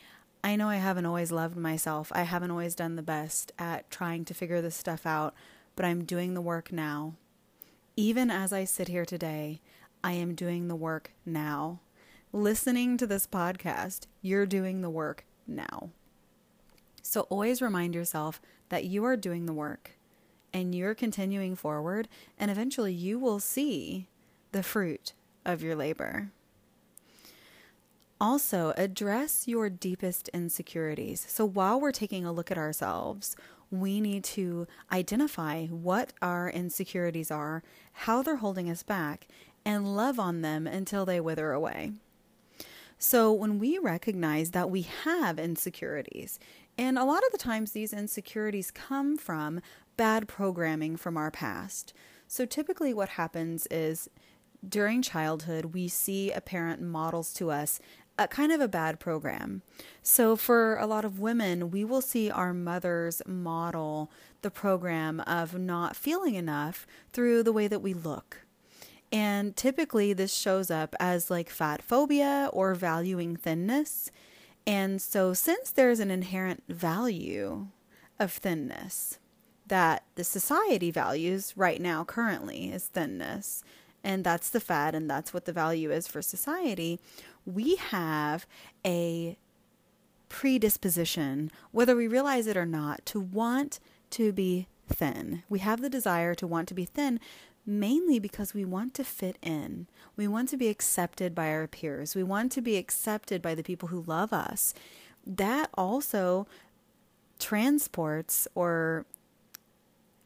I know I haven't always loved myself. I haven't always done the best at trying to figure this stuff out, but I'm doing the work now. Even as I sit here today, I am doing the work now. Listening to this podcast, you're doing the work now. So always remind yourself that you are doing the work and you're continuing forward, and eventually you will see the fruit of your labor. Also, address your deepest insecurities. So, while we're taking a look at ourselves, we need to identify what our insecurities are, how they're holding us back, and love on them until they wither away. So, when we recognize that we have insecurities, and a lot of the times, these insecurities come from bad programming from our past. So, typically, what happens is during childhood, we see a parent models to us a kind of a bad program. So, for a lot of women, we will see our mothers model the program of not feeling enough through the way that we look. And typically, this shows up as like fat phobia or valuing thinness. And so, since there's an inherent value of thinness that the society values right now, currently, is thinness, and that's the fad, and that's what the value is for society, we have a predisposition, whether we realize it or not, to want to be thin. We have the desire to want to be thin mainly because we want to fit in. We want to be accepted by our peers. We want to be accepted by the people who love us. That also transports or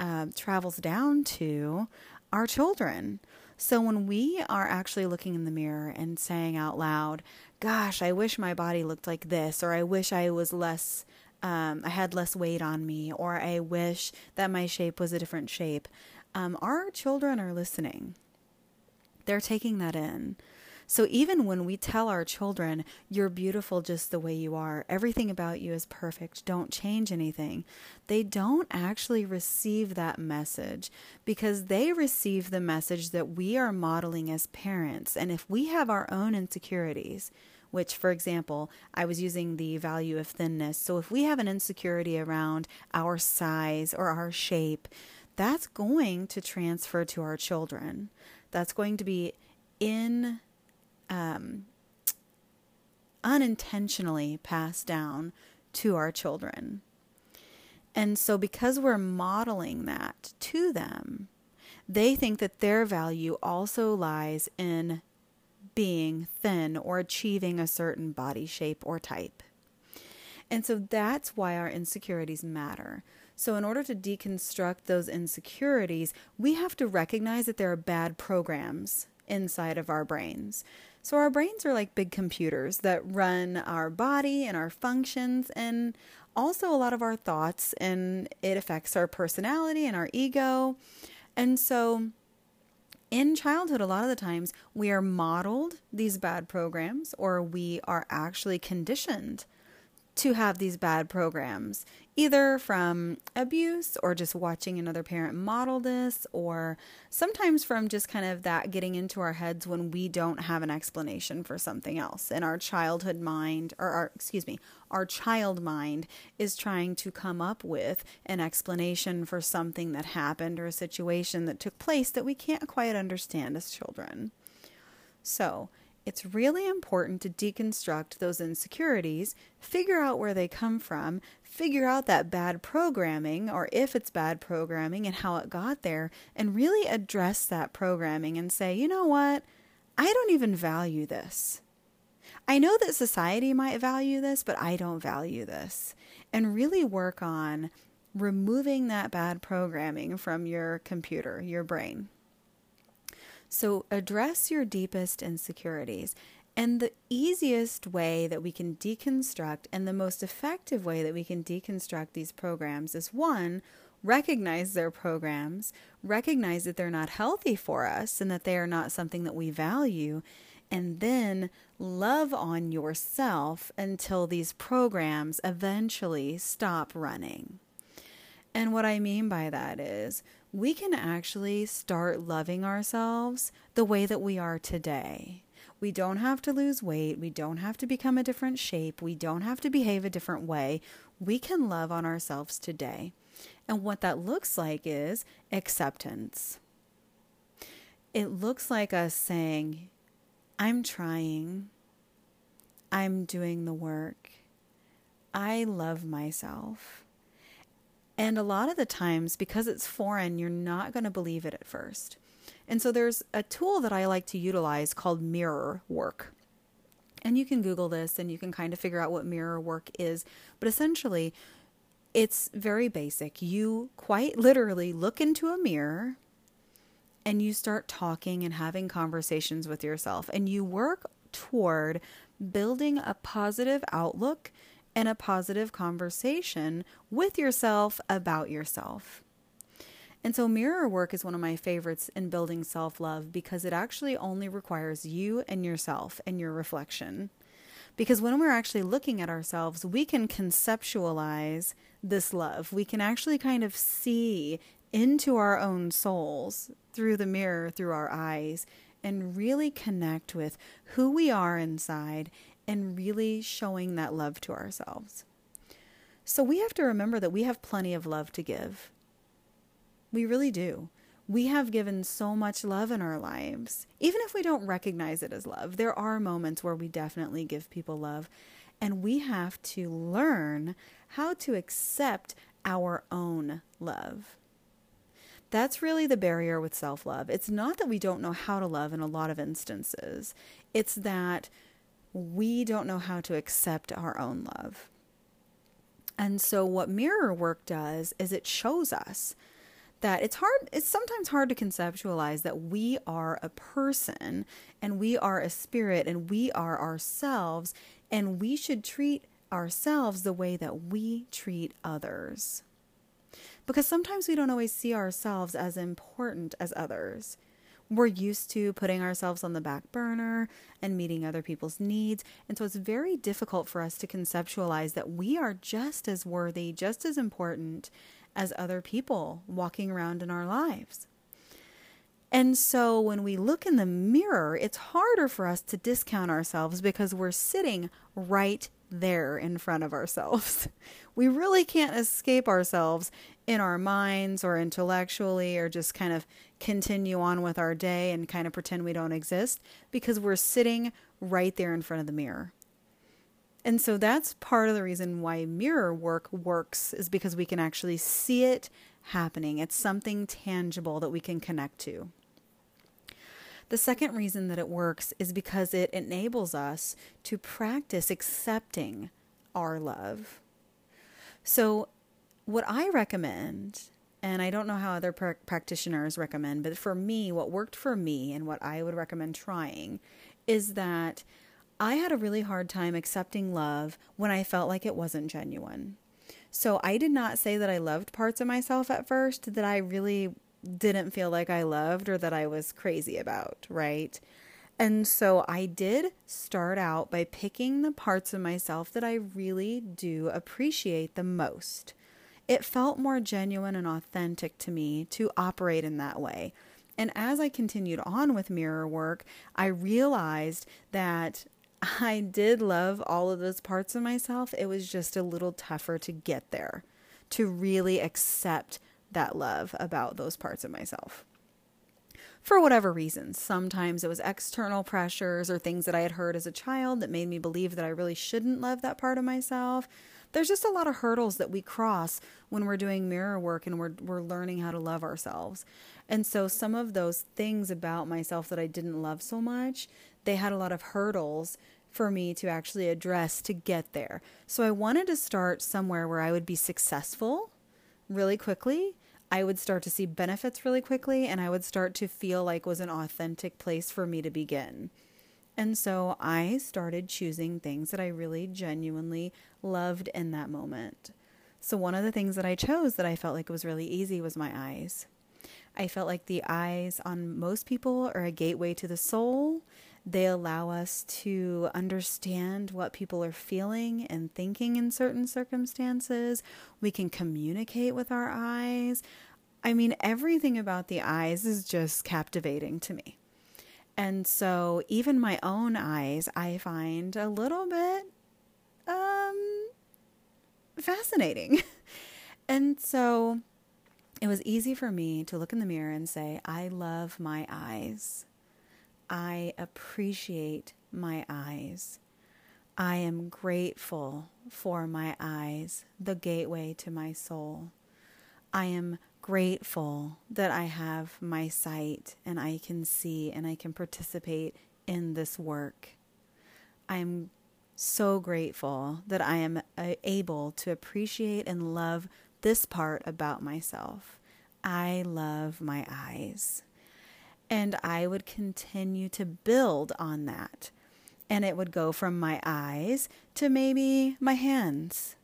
uh, travels down to our children. So when we are actually looking in the mirror and saying out loud, Gosh, I wish my body looked like this, or I wish I was less, um, I had less weight on me, or I wish that my shape was a different shape um, our children are listening. They're taking that in. So even when we tell our children, you're beautiful just the way you are, everything about you is perfect, don't change anything, they don't actually receive that message because they receive the message that we are modeling as parents. And if we have our own insecurities, which, for example, I was using the value of thinness. So if we have an insecurity around our size or our shape, that's going to transfer to our children. That's going to be in um, unintentionally passed down to our children. And so, because we're modeling that to them, they think that their value also lies in being thin or achieving a certain body shape or type. And so that's why our insecurities matter. So, in order to deconstruct those insecurities, we have to recognize that there are bad programs inside of our brains. So, our brains are like big computers that run our body and our functions and also a lot of our thoughts, and it affects our personality and our ego. And so, in childhood, a lot of the times we are modeled these bad programs or we are actually conditioned to have these bad programs, either from abuse or just watching another parent model this, or sometimes from just kind of that getting into our heads when we don't have an explanation for something else. And our childhood mind, or our, excuse me, our child mind is trying to come up with an explanation for something that happened or a situation that took place that we can't quite understand as children. So, it's really important to deconstruct those insecurities, figure out where they come from, figure out that bad programming, or if it's bad programming and how it got there, and really address that programming and say, you know what? I don't even value this. I know that society might value this, but I don't value this. And really work on removing that bad programming from your computer, your brain. So address your deepest insecurities. And the easiest way that we can deconstruct and the most effective way that we can deconstruct these programs is one, recognize they're programs, recognize that they're not healthy for us and that they are not something that we value, and then love on yourself until these programs eventually stop running. And what I mean by that is we can actually start loving ourselves the way that we are today. We don't have to lose weight. We don't have to become a different shape. We don't have to behave a different way. We can love on ourselves today. And what that looks like is acceptance. It looks like us saying, I'm trying. I'm doing the work. I love myself. And a lot of the times, because it's foreign, you're not going to believe it at first. And so there's a tool that I like to utilize called mirror work. And you can Google this and you can kind of figure out what mirror work is. But essentially, it's very basic. You quite literally look into a mirror and you start talking and having conversations with yourself. And you work toward building a positive outlook and a positive conversation with yourself about yourself. And so, mirror work is one of my favorites in building self love because it actually only requires you and yourself and your reflection. Because when we're actually looking at ourselves, we can conceptualize this love. We can actually kind of see into our own souls through the mirror, through our eyes, and really connect with who we are inside and really showing that love to ourselves. So we have to remember that we have plenty of love to give. We really do. We have given so much love in our lives. Even if we don't recognize it as love, there are moments where we definitely give people love. And we have to learn how to accept our own love. That's really the barrier with self love. It's not that we don't know how to love in a lot of instances, it's that we don't know how to accept our own love. And so, what mirror work does is it shows us that it's hard, it's sometimes hard to conceptualize that we are a person and we are a spirit and we are ourselves, and we should treat ourselves the way that we treat others. Because sometimes we don't always see ourselves as important as others. We're used to putting ourselves on the back burner and meeting other people's needs. And so it's very difficult for us to conceptualize that we are just as worthy, just as important as other people walking around in our lives. And so when we look in the mirror, it's harder for us to discount ourselves because we're sitting right there in front of ourselves. We really can't escape ourselves in our minds or intellectually or just kind of continue on with our day and kind of pretend we don't exist because we're sitting right there in front of the mirror. And so that's part of the reason why mirror work works is because we can actually see it happening. It's something tangible that we can connect to. The second reason that it works is because it enables us to practice accepting our love. So, what I recommend, and I don't know how other pr- practitioners recommend, but for me, what worked for me and what I would recommend trying is that I had a really hard time accepting love when I felt like it wasn't genuine. So I did not say that I loved parts of myself at first that I really didn't feel like I loved or that I was crazy about, right? And so I did start out by picking the parts of myself that I really do appreciate the most. It felt more genuine and authentic to me to operate in that way. And as I continued on with mirror work, I realized that I did love all of those parts of myself. It was just a little tougher to get there, to really accept that love about those parts of myself. For whatever reasons, sometimes it was external pressures or things that I had heard as a child that made me believe that I really shouldn't love that part of myself. There's just a lot of hurdles that we cross when we're doing mirror work and we're we're learning how to love ourselves. And so some of those things about myself that I didn't love so much, they had a lot of hurdles for me to actually address to get there. So I wanted to start somewhere where I would be successful really quickly. I would start to see benefits really quickly and I would start to feel like was an authentic place for me to begin. And so I started choosing things that I really genuinely loved in that moment. So one of the things that I chose that I felt like was really easy was my eyes. I felt like the eyes on most people are a gateway to the soul. They allow us to understand what people are feeling and thinking in certain circumstances. We can communicate with our eyes. I mean, everything about the eyes is just captivating to me. And so, even my own eyes, I find a little bit um, fascinating. and so, it was easy for me to look in the mirror and say, I love my eyes. I appreciate my eyes. I am grateful for my eyes, the gateway to my soul. I am grateful that I have my sight and I can see and I can participate in this work. I am so grateful that I am uh, able to appreciate and love this part about myself. I love my eyes. And I would continue to build on that. And it would go from my eyes to maybe my hands,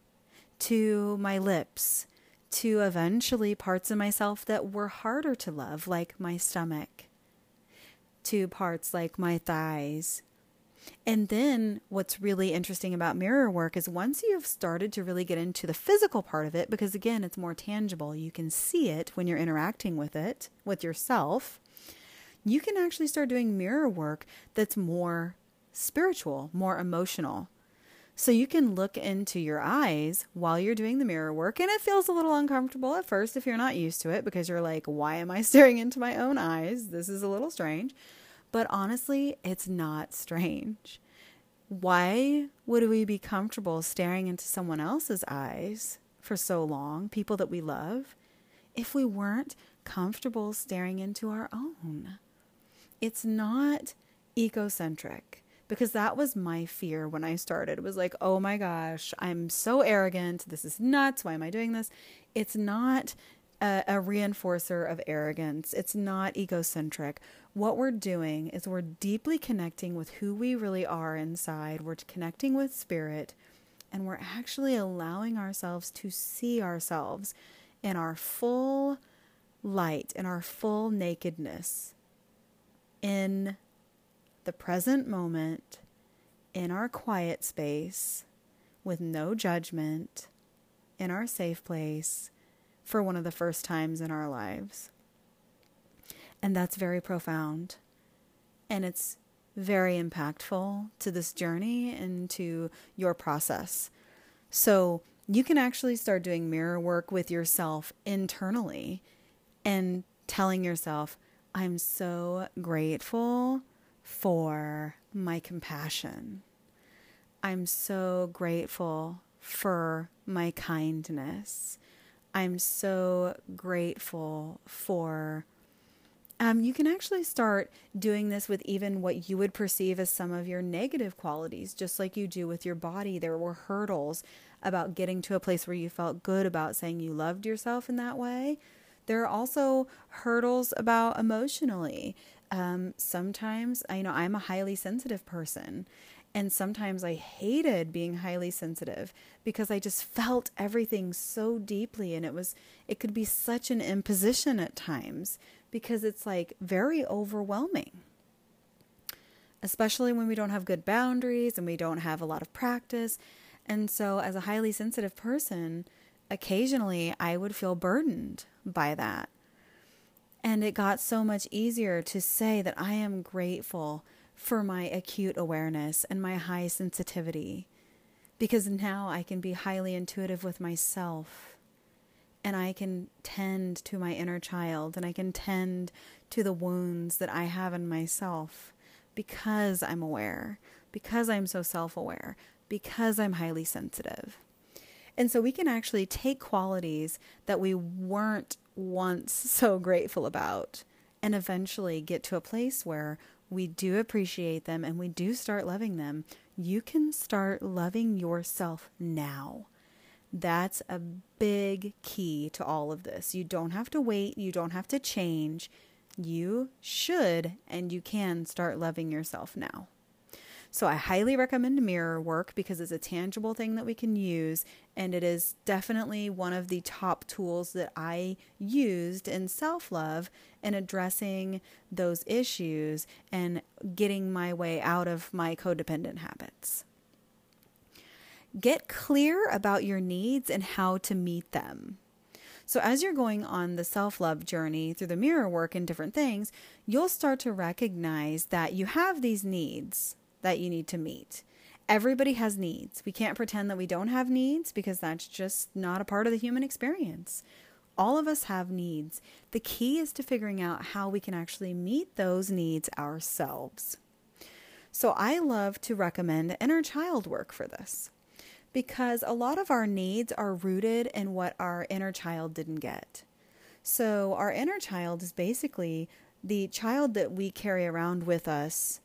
to my lips, to eventually parts of myself that were harder to love, like my stomach, to parts like my thighs, and then what's really interesting about mirror work is once you've started to really get into the physical part of it, because again, it's more tangible, you can see it when you're interacting with it, with yourself, you can actually start doing mirror work that's more spiritual, more emotional. So you can look into your eyes while you're doing the mirror work, and it feels a little uncomfortable at first if you're not used to it because you're like, why am I staring into my own eyes? This is a little strange. But honestly, it's not strange. Why would we be comfortable staring into someone else's eyes for so long, people that we love, if we weren't comfortable staring into our own? It's not egocentric because that was my fear when I started. It was like, oh my gosh, I'm so arrogant. This is nuts. Why am I doing this? It's not a, a reinforcer of arrogance. It's not egocentric. What we're doing is we're deeply connecting with who we really are inside. We're connecting with spirit, and we're actually allowing ourselves to see ourselves in our full light, in our full nakedness, in the present moment, in our quiet space, with no judgment, in our safe place for one of the first times in our lives. And that's very profound. And it's very impactful to this journey and to your process. So you can actually start doing mirror work with yourself internally and telling yourself, I'm so grateful for my compassion. I'm so grateful for my kindness. I'm so grateful for. Um, you can actually start doing this with even what you would perceive as some of your negative qualities, just like you do with your body. There were hurdles about getting to a place where you felt good about saying you loved yourself in that way. There are also hurdles about emotionally Um, sometimes, I know I'm a highly sensitive person. And sometimes I hated being highly sensitive because I just felt everything so deeply. And it was, it could be such an imposition at times because it's like very overwhelming. Especially when we don't have good boundaries and we don't have a lot of practice. And so, as a highly sensitive person, occasionally I would feel burdened by that. And it got so much easier to say that I am grateful for my acute awareness and my high sensitivity because now I can be highly intuitive with myself and I can tend to my inner child and I can tend to the wounds that I have in myself because I'm aware, because I'm so self aware, because I'm highly sensitive. And so we can actually take qualities that we weren't once so grateful about and eventually get to a place where we do appreciate them and we do start loving them, you can start loving yourself now. That's a big key to all of this. You don't have to wait, you don't have to change. You should and you can start loving yourself now. So I highly recommend mirror work because it's a tangible thing that we can use. And it is definitely one of the top tools that I used in self love and addressing those issues and getting my way out of my codependent habits. Get clear about your needs and how to meet them. So, as you're going on the self love journey through the mirror work and different things, you'll start to recognize that you have these needs that you need to meet. Everybody has needs. We can't pretend that we don't have needs because that's just not a part of the human experience. All of us have needs. The key is to figuring out how we can actually meet those needs ourselves. So, I love to recommend inner child work for this because a lot of our needs are rooted in what our inner child didn't get. So, our inner child is basically the child that we carry around with us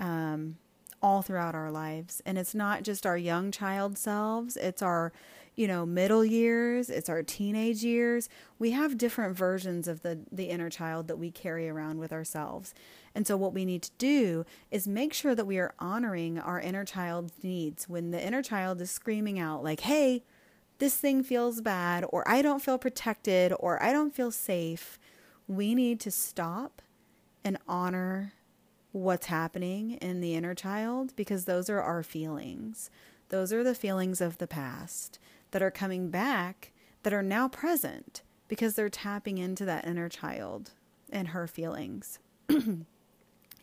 um, all throughout our lives. And it's not just our young child selves, it's our, you know, middle years, it's our teenage years. We have different versions of the, the inner child that we carry around with ourselves. And so, what we need to do is make sure that we are honoring our inner child's needs. When the inner child is screaming out, like, hey, this thing feels bad, or I don't feel protected, or I don't feel safe, we need to stop and honor what's happening in the inner child because those are our feelings. Those are the feelings of the past that are coming back that are now present because they're tapping into that inner child and her feelings.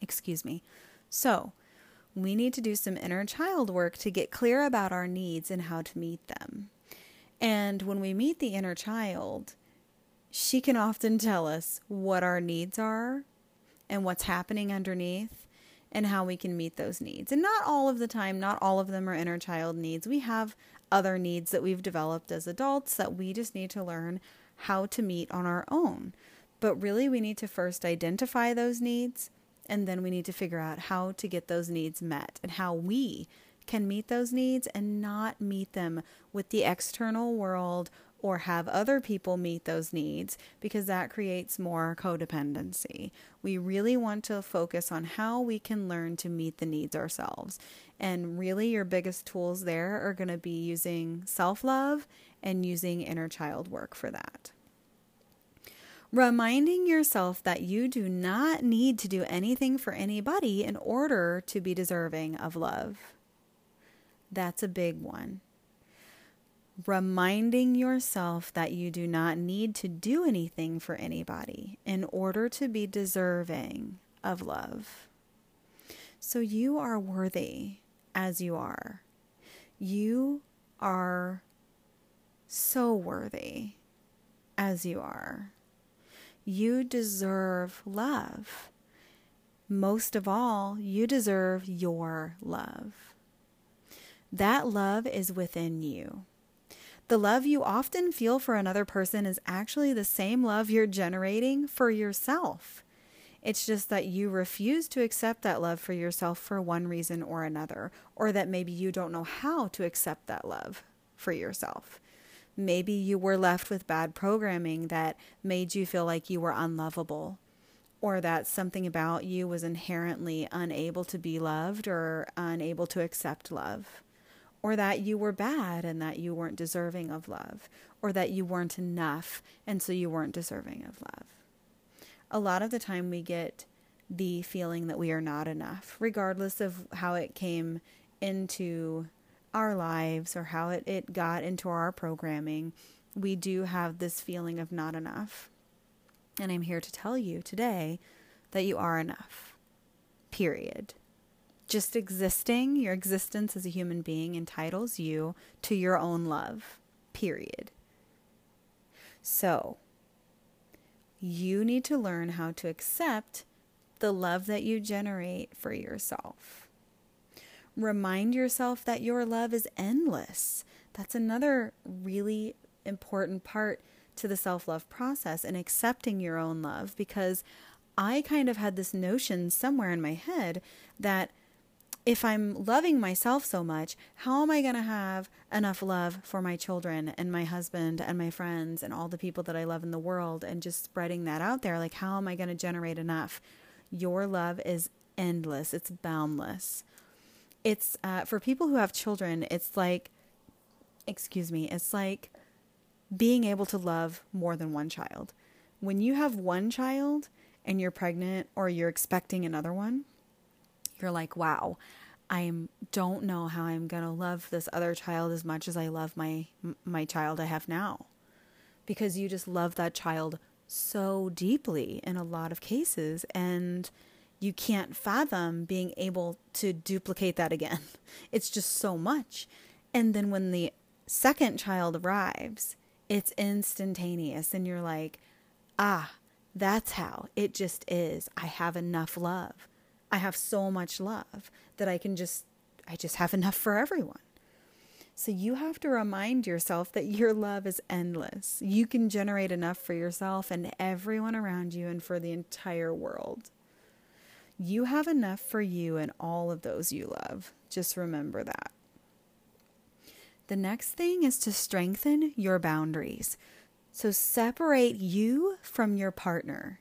Excuse me. So, we need to do some inner child work to get clear about our needs and how to meet them. And when we meet the inner child, she can often tell us what our needs are and what's happening underneath and how we can meet those needs. And not all of the time, not all of them are inner child needs. We have other needs that we've developed as adults that we just need to learn how to meet on our own. But really, we need to first identify those needs and then we need to figure out how to get those needs met and how we can meet those needs and not meet them with the external world or have other people meet those needs because that creates more codependency. We really want to focus on how we can learn to meet the needs ourselves. And really, your biggest tools there are going to be using self love and using inner child work for that. Reminding yourself that you do not need to do anything for anybody in order to be deserving of love. That's a big one reminding yourself that you do not need to do anything for anybody in order to be deserving of love. So you are worthy as you are. You are so worthy as you are. You deserve love. Most of all, you deserve your love. That love is within you. The love you often feel for another person is actually the same love you're generating for yourself. It's just that you refuse to accept that love for yourself for one reason or another, or that maybe you don't know how to accept that love for yourself. Maybe you were left with bad programming that made you feel like you were unlovable, or that something about you was inherently unable to be loved or unable to accept love, or that you were bad and that you weren't deserving of love, or that you weren't enough and so you weren't deserving of love. A lot of the time, we get the feeling that we are not enough, regardless of how it came into our lives or how it, it got into our programming. We do have this feeling of not enough. And I'm here to tell you today that you are enough. Period. Just existing, your existence as a human being entitles you to your own love. Period. So, you need to learn how to accept the love that you generate for yourself. Remind yourself that your love is endless. That's another really important part to the self love process and accepting your own love because I kind of had this notion somewhere in my head that if I'm loving myself so much, how am I going to have enough love for my children and my husband and my friends and all the people that I love in the world and just spreading that out there? Like, how am I going to generate enough? Your love is endless, it's boundless. It's uh, for people who have children, it's like, excuse me, it's like being able to love more than one child. When you have one child and you're pregnant or you're expecting another one, you're like, wow, I don't know how I'm going to love this other child as much as I love my my child I have now. Because you just love that child so deeply in a lot of cases and you can't fathom being able to duplicate that again. It's just so much. And then when the second child arrives, it's instantaneous and you're like, "Ah, that's how it just is. I have enough love." I have so much love that I can just, I just have enough for everyone. So you have to remind yourself that your love is endless. You can generate enough for yourself and everyone around you and for the entire world. You have enough for you and all of those you love. Just remember that. The next thing is to strengthen your boundaries. So separate you from your partner.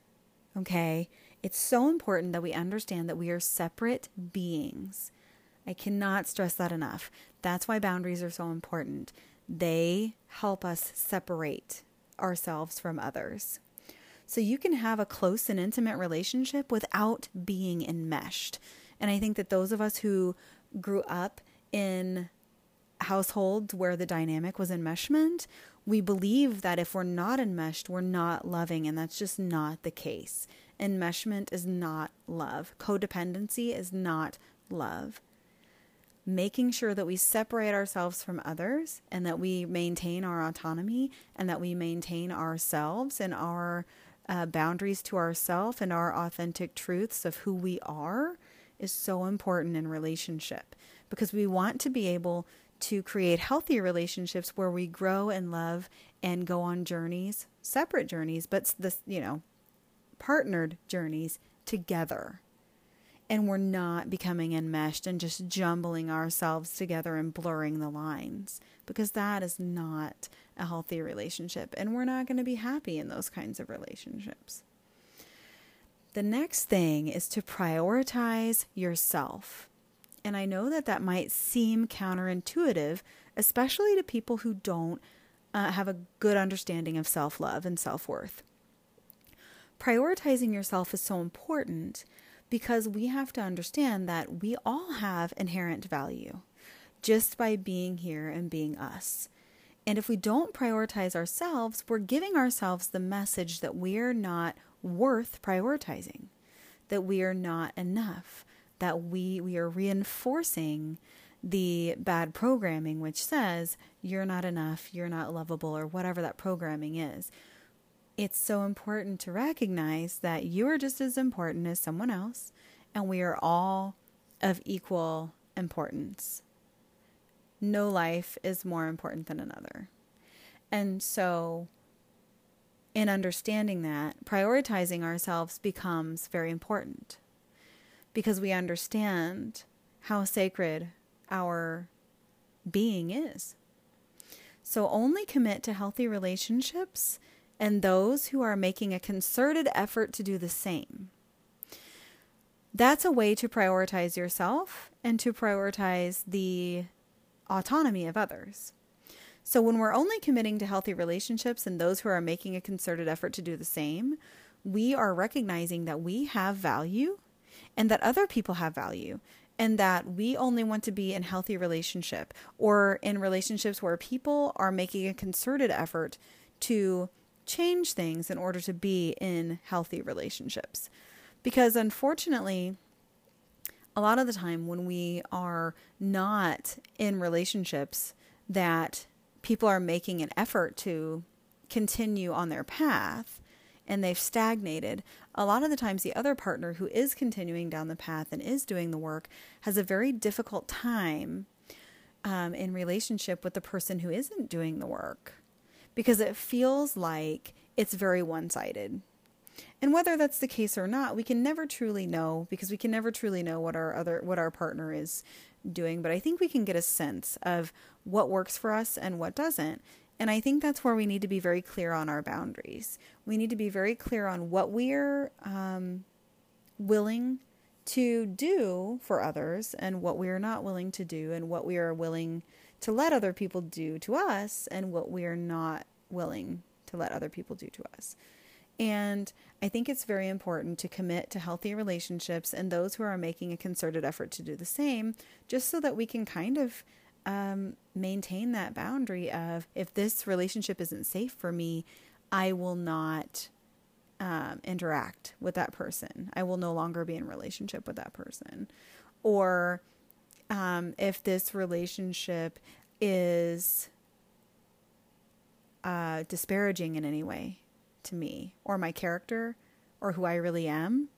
Okay? It's so important that we understand that we are separate beings. I cannot stress that enough. That's why boundaries are so important. They help us separate ourselves from others. So you can have a close and intimate relationship without being enmeshed. And I think that those of us who grew up in households where the dynamic was enmeshment, we believe that if we're not enmeshed, we're not loving, and that's just not the case. Enmeshment is not love. Codependency is not love. Making sure that we separate ourselves from others and that we maintain our autonomy and that we maintain ourselves and our uh, boundaries to ourselves and our authentic truths of who we are is so important in relationship because we want to be able to create healthy relationships where we grow and love and go on journeys, separate journeys, but this, you know, partnered journeys together. And we're not becoming enmeshed and just jumbling ourselves together and blurring the lines because that is not a healthy relationship. And we're not going to be happy in those kinds of relationships. The next thing is to prioritize yourself. And I know that that might seem counterintuitive, especially to people who don't uh, have a good understanding of self love and self worth prioritizing yourself is so important because we have to understand that we all have inherent value just by being here and being us. And if we don't prioritize ourselves, we're giving ourselves the message that we're not worth prioritizing, that we are not enough, that we, we are reinforcing the bad programming, which says you're not enough, you're not lovable, or whatever that programming is it's so important to recognize that you are just as important as someone else, and we are all of equal importance. No life is more important than another. And so, in understanding that, prioritizing ourselves becomes very important because we understand how sacred our being is. So, only commit to healthy relationships and those who are making a concerted effort to do the same. That's a way to prioritize yourself and to prioritize the autonomy of others. So, when we're only committing to healthy relationships and those who are making a concerted effort to do the same, we are recognizing that we have value and that other people have value and that we only want to be in healthy relationship or in relationships where people are making a concerted effort to change things in order to be in healthy relationships. Because unfortunately, a lot of the time when we are not in relationships that people are making an effort to continue on their path and they've stagnated, a lot of the times the other partner who is continuing down the path and is doing the work has a very difficult time um, in relationship with the person who isn't doing the work because it feels like it's very one sided. And whether that's the case or not, we can never truly know because we can never truly know what our other what our partner is doing, but I think we can get a sense of what works for us and what doesn't. And I think that's where we need to be very clear on our boundaries. We need to be very clear on what we're um, willing to do for others and what we are not willing to do, and what we are willing to let other people do to us, and what we are not willing to let other people do to us. And I think it's very important to commit to healthy relationships and those who are making a concerted effort to do the same, just so that we can kind of um, maintain that boundary of if this relationship isn't safe for me, I will not um, interact with that person. I will no longer be in relationship with that person. Or um, if this relationship is uh, disparaging in any way to me or my character or who I really am,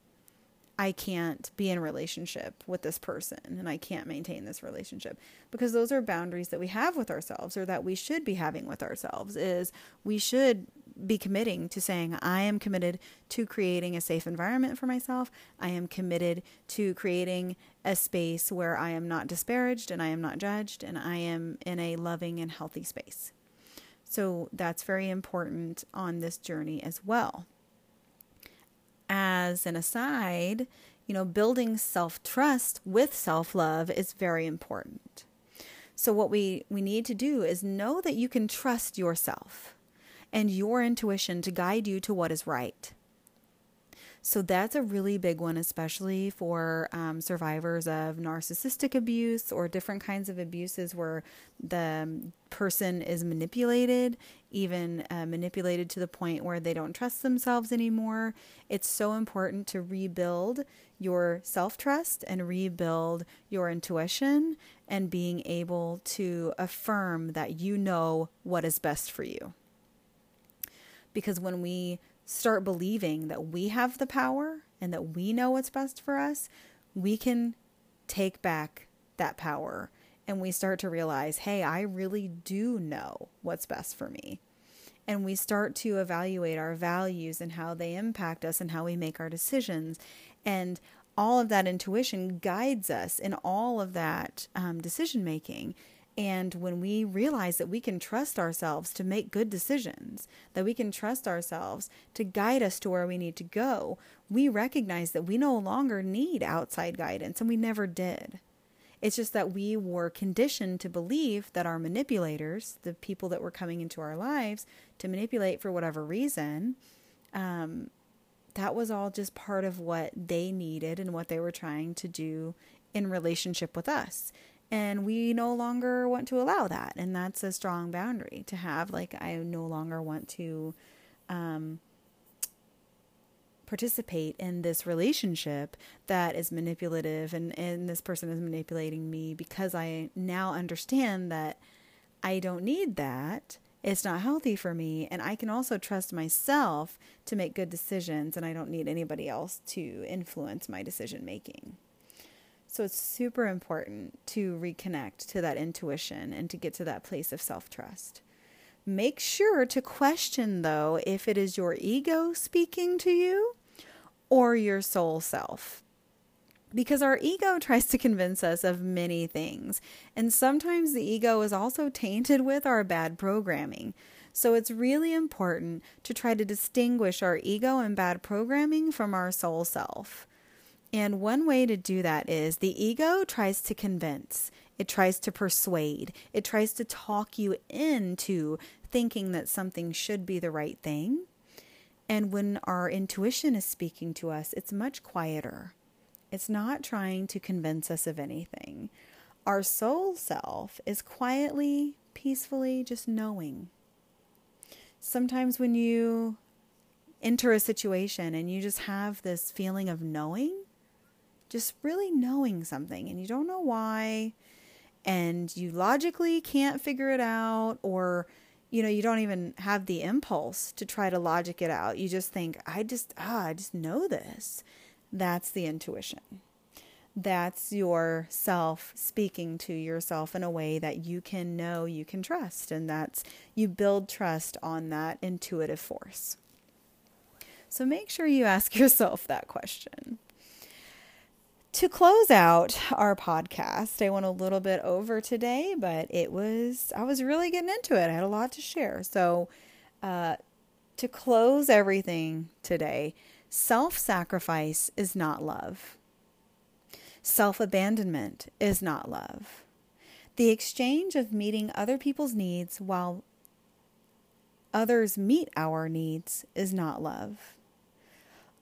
I can't be in relationship with this person and I can't maintain this relationship because those are boundaries that we have with ourselves or that we should be having with ourselves is we should be committing to saying I am committed to creating a safe environment for myself. I am committed to creating a space where I am not disparaged and I am not judged and I am in a loving and healthy space. So that's very important on this journey as well as an aside, you know, building self trust with self love is very important. So, what we, we need to do is know that you can trust yourself and your intuition to guide you to what is right. So that's a really big one, especially for um, survivors of narcissistic abuse or different kinds of abuses where the person is manipulated, even uh, manipulated to the point where they don't trust themselves anymore. It's so important to rebuild your self trust and rebuild your intuition and being able to affirm that you know what is best for you. Because when we start believing that we have the power and that we know what's best for us, we can take back that power and we start to realize, hey, I really do know what's best for me. And we start to evaluate our values and how they impact us and how we make our decisions. And all of that intuition guides us in all of that um, decision making. And when we realize that we can trust ourselves to make good decisions, that we can trust ourselves to guide us to where we need to go, we recognize that we no longer need outside guidance, and we never did. It's just that we were conditioned to believe that our manipulators, the people that were coming into our lives to manipulate for whatever reason, um, that was all just part of what they needed and what they were trying to do in relationship with us and we no longer want to allow that and that's a strong boundary to have like i no longer want to um, participate in this relationship that is manipulative and, and this person is manipulating me because i now understand that i don't need that. It's not healthy for me and i can also trust myself to make good decisions and i don't need anybody else to influence my decision making so it's super important to reconnect to that intuition and to get to that place of self trust. Make sure to question, though, if it is your ego speaking to you or your soul self. Because our ego tries to convince us of many things, and sometimes the ego is also tainted with our bad programming. So it's really important to try to distinguish our ego and bad programming from our soul self. And one way to do that is the ego tries to convince, it tries to persuade, it tries to talk you into thinking that something should be the right thing. And when our intuition is speaking to us, it's much quieter. It's not trying to convince us of anything. Our soul self is quietly, peacefully just knowing. Sometimes when you enter a situation and you just have this feeling of knowing, just really knowing something and you don't know why and you logically can't figure it out or you know you don't even have the impulse to try to logic it out. You just think i just ah i just know this. That's the intuition. That's your self speaking to yourself in a way that you can know you can trust and that's you build trust on that intuitive force. So make sure you ask yourself that question to close out our podcast, I went a little bit over today, but it was, I was really getting into it. I had a lot to share. So, uh, to close everything today, self sacrifice is not love. Self abandonment is not love. The exchange of meeting other people's needs while others meet our needs is not love.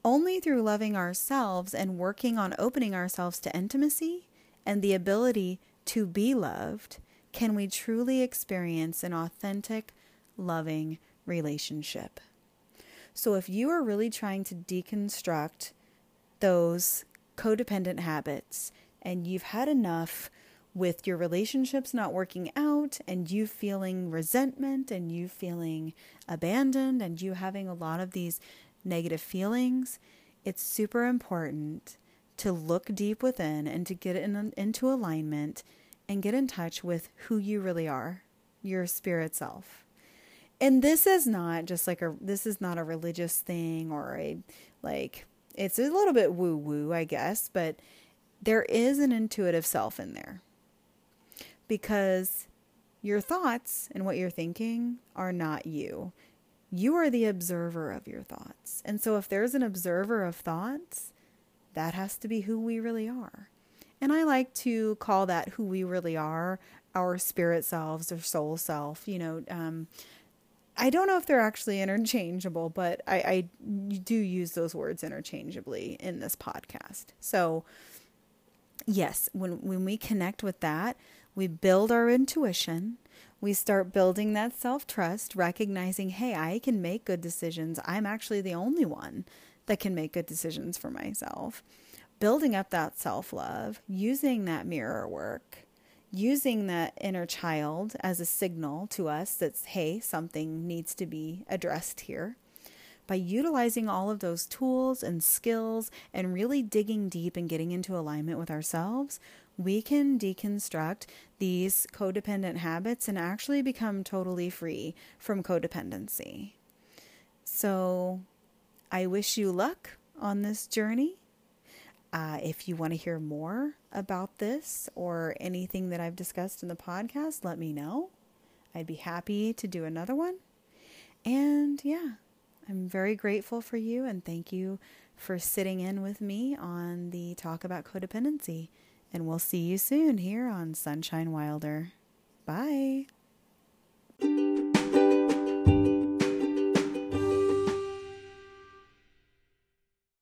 Only through loving ourselves and working on opening ourselves to intimacy and the ability to be loved can we truly experience an authentic, loving relationship. So, if you are really trying to deconstruct those codependent habits and you've had enough with your relationships not working out and you feeling resentment and you feeling abandoned and you having a lot of these negative feelings, it's super important to look deep within and to get in, into alignment and get in touch with who you really are, your spirit self. And this is not just like a this is not a religious thing or a like it's a little bit woo woo, I guess, but there is an intuitive self in there. Because your thoughts and what you're thinking are not you you are the observer of your thoughts. And so if there's an observer of thoughts, that has to be who we really are. And I like to call that who we really are, our spirit selves or soul self. You know, um, I don't know if they're actually interchangeable, but I, I do use those words interchangeably in this podcast. So, yes, when when we connect with that, we build our intuition we start building that self trust, recognizing, hey, I can make good decisions. I'm actually the only one that can make good decisions for myself. Building up that self love, using that mirror work, using that inner child as a signal to us that, hey, something needs to be addressed here. By utilizing all of those tools and skills and really digging deep and getting into alignment with ourselves, we can deconstruct these codependent habits and actually become totally free from codependency. So, I wish you luck on this journey. Uh, if you want to hear more about this or anything that I've discussed in the podcast, let me know. I'd be happy to do another one. And yeah, I'm very grateful for you and thank you for sitting in with me on the talk about codependency. And we'll see you soon here on Sunshine Wilder. Bye.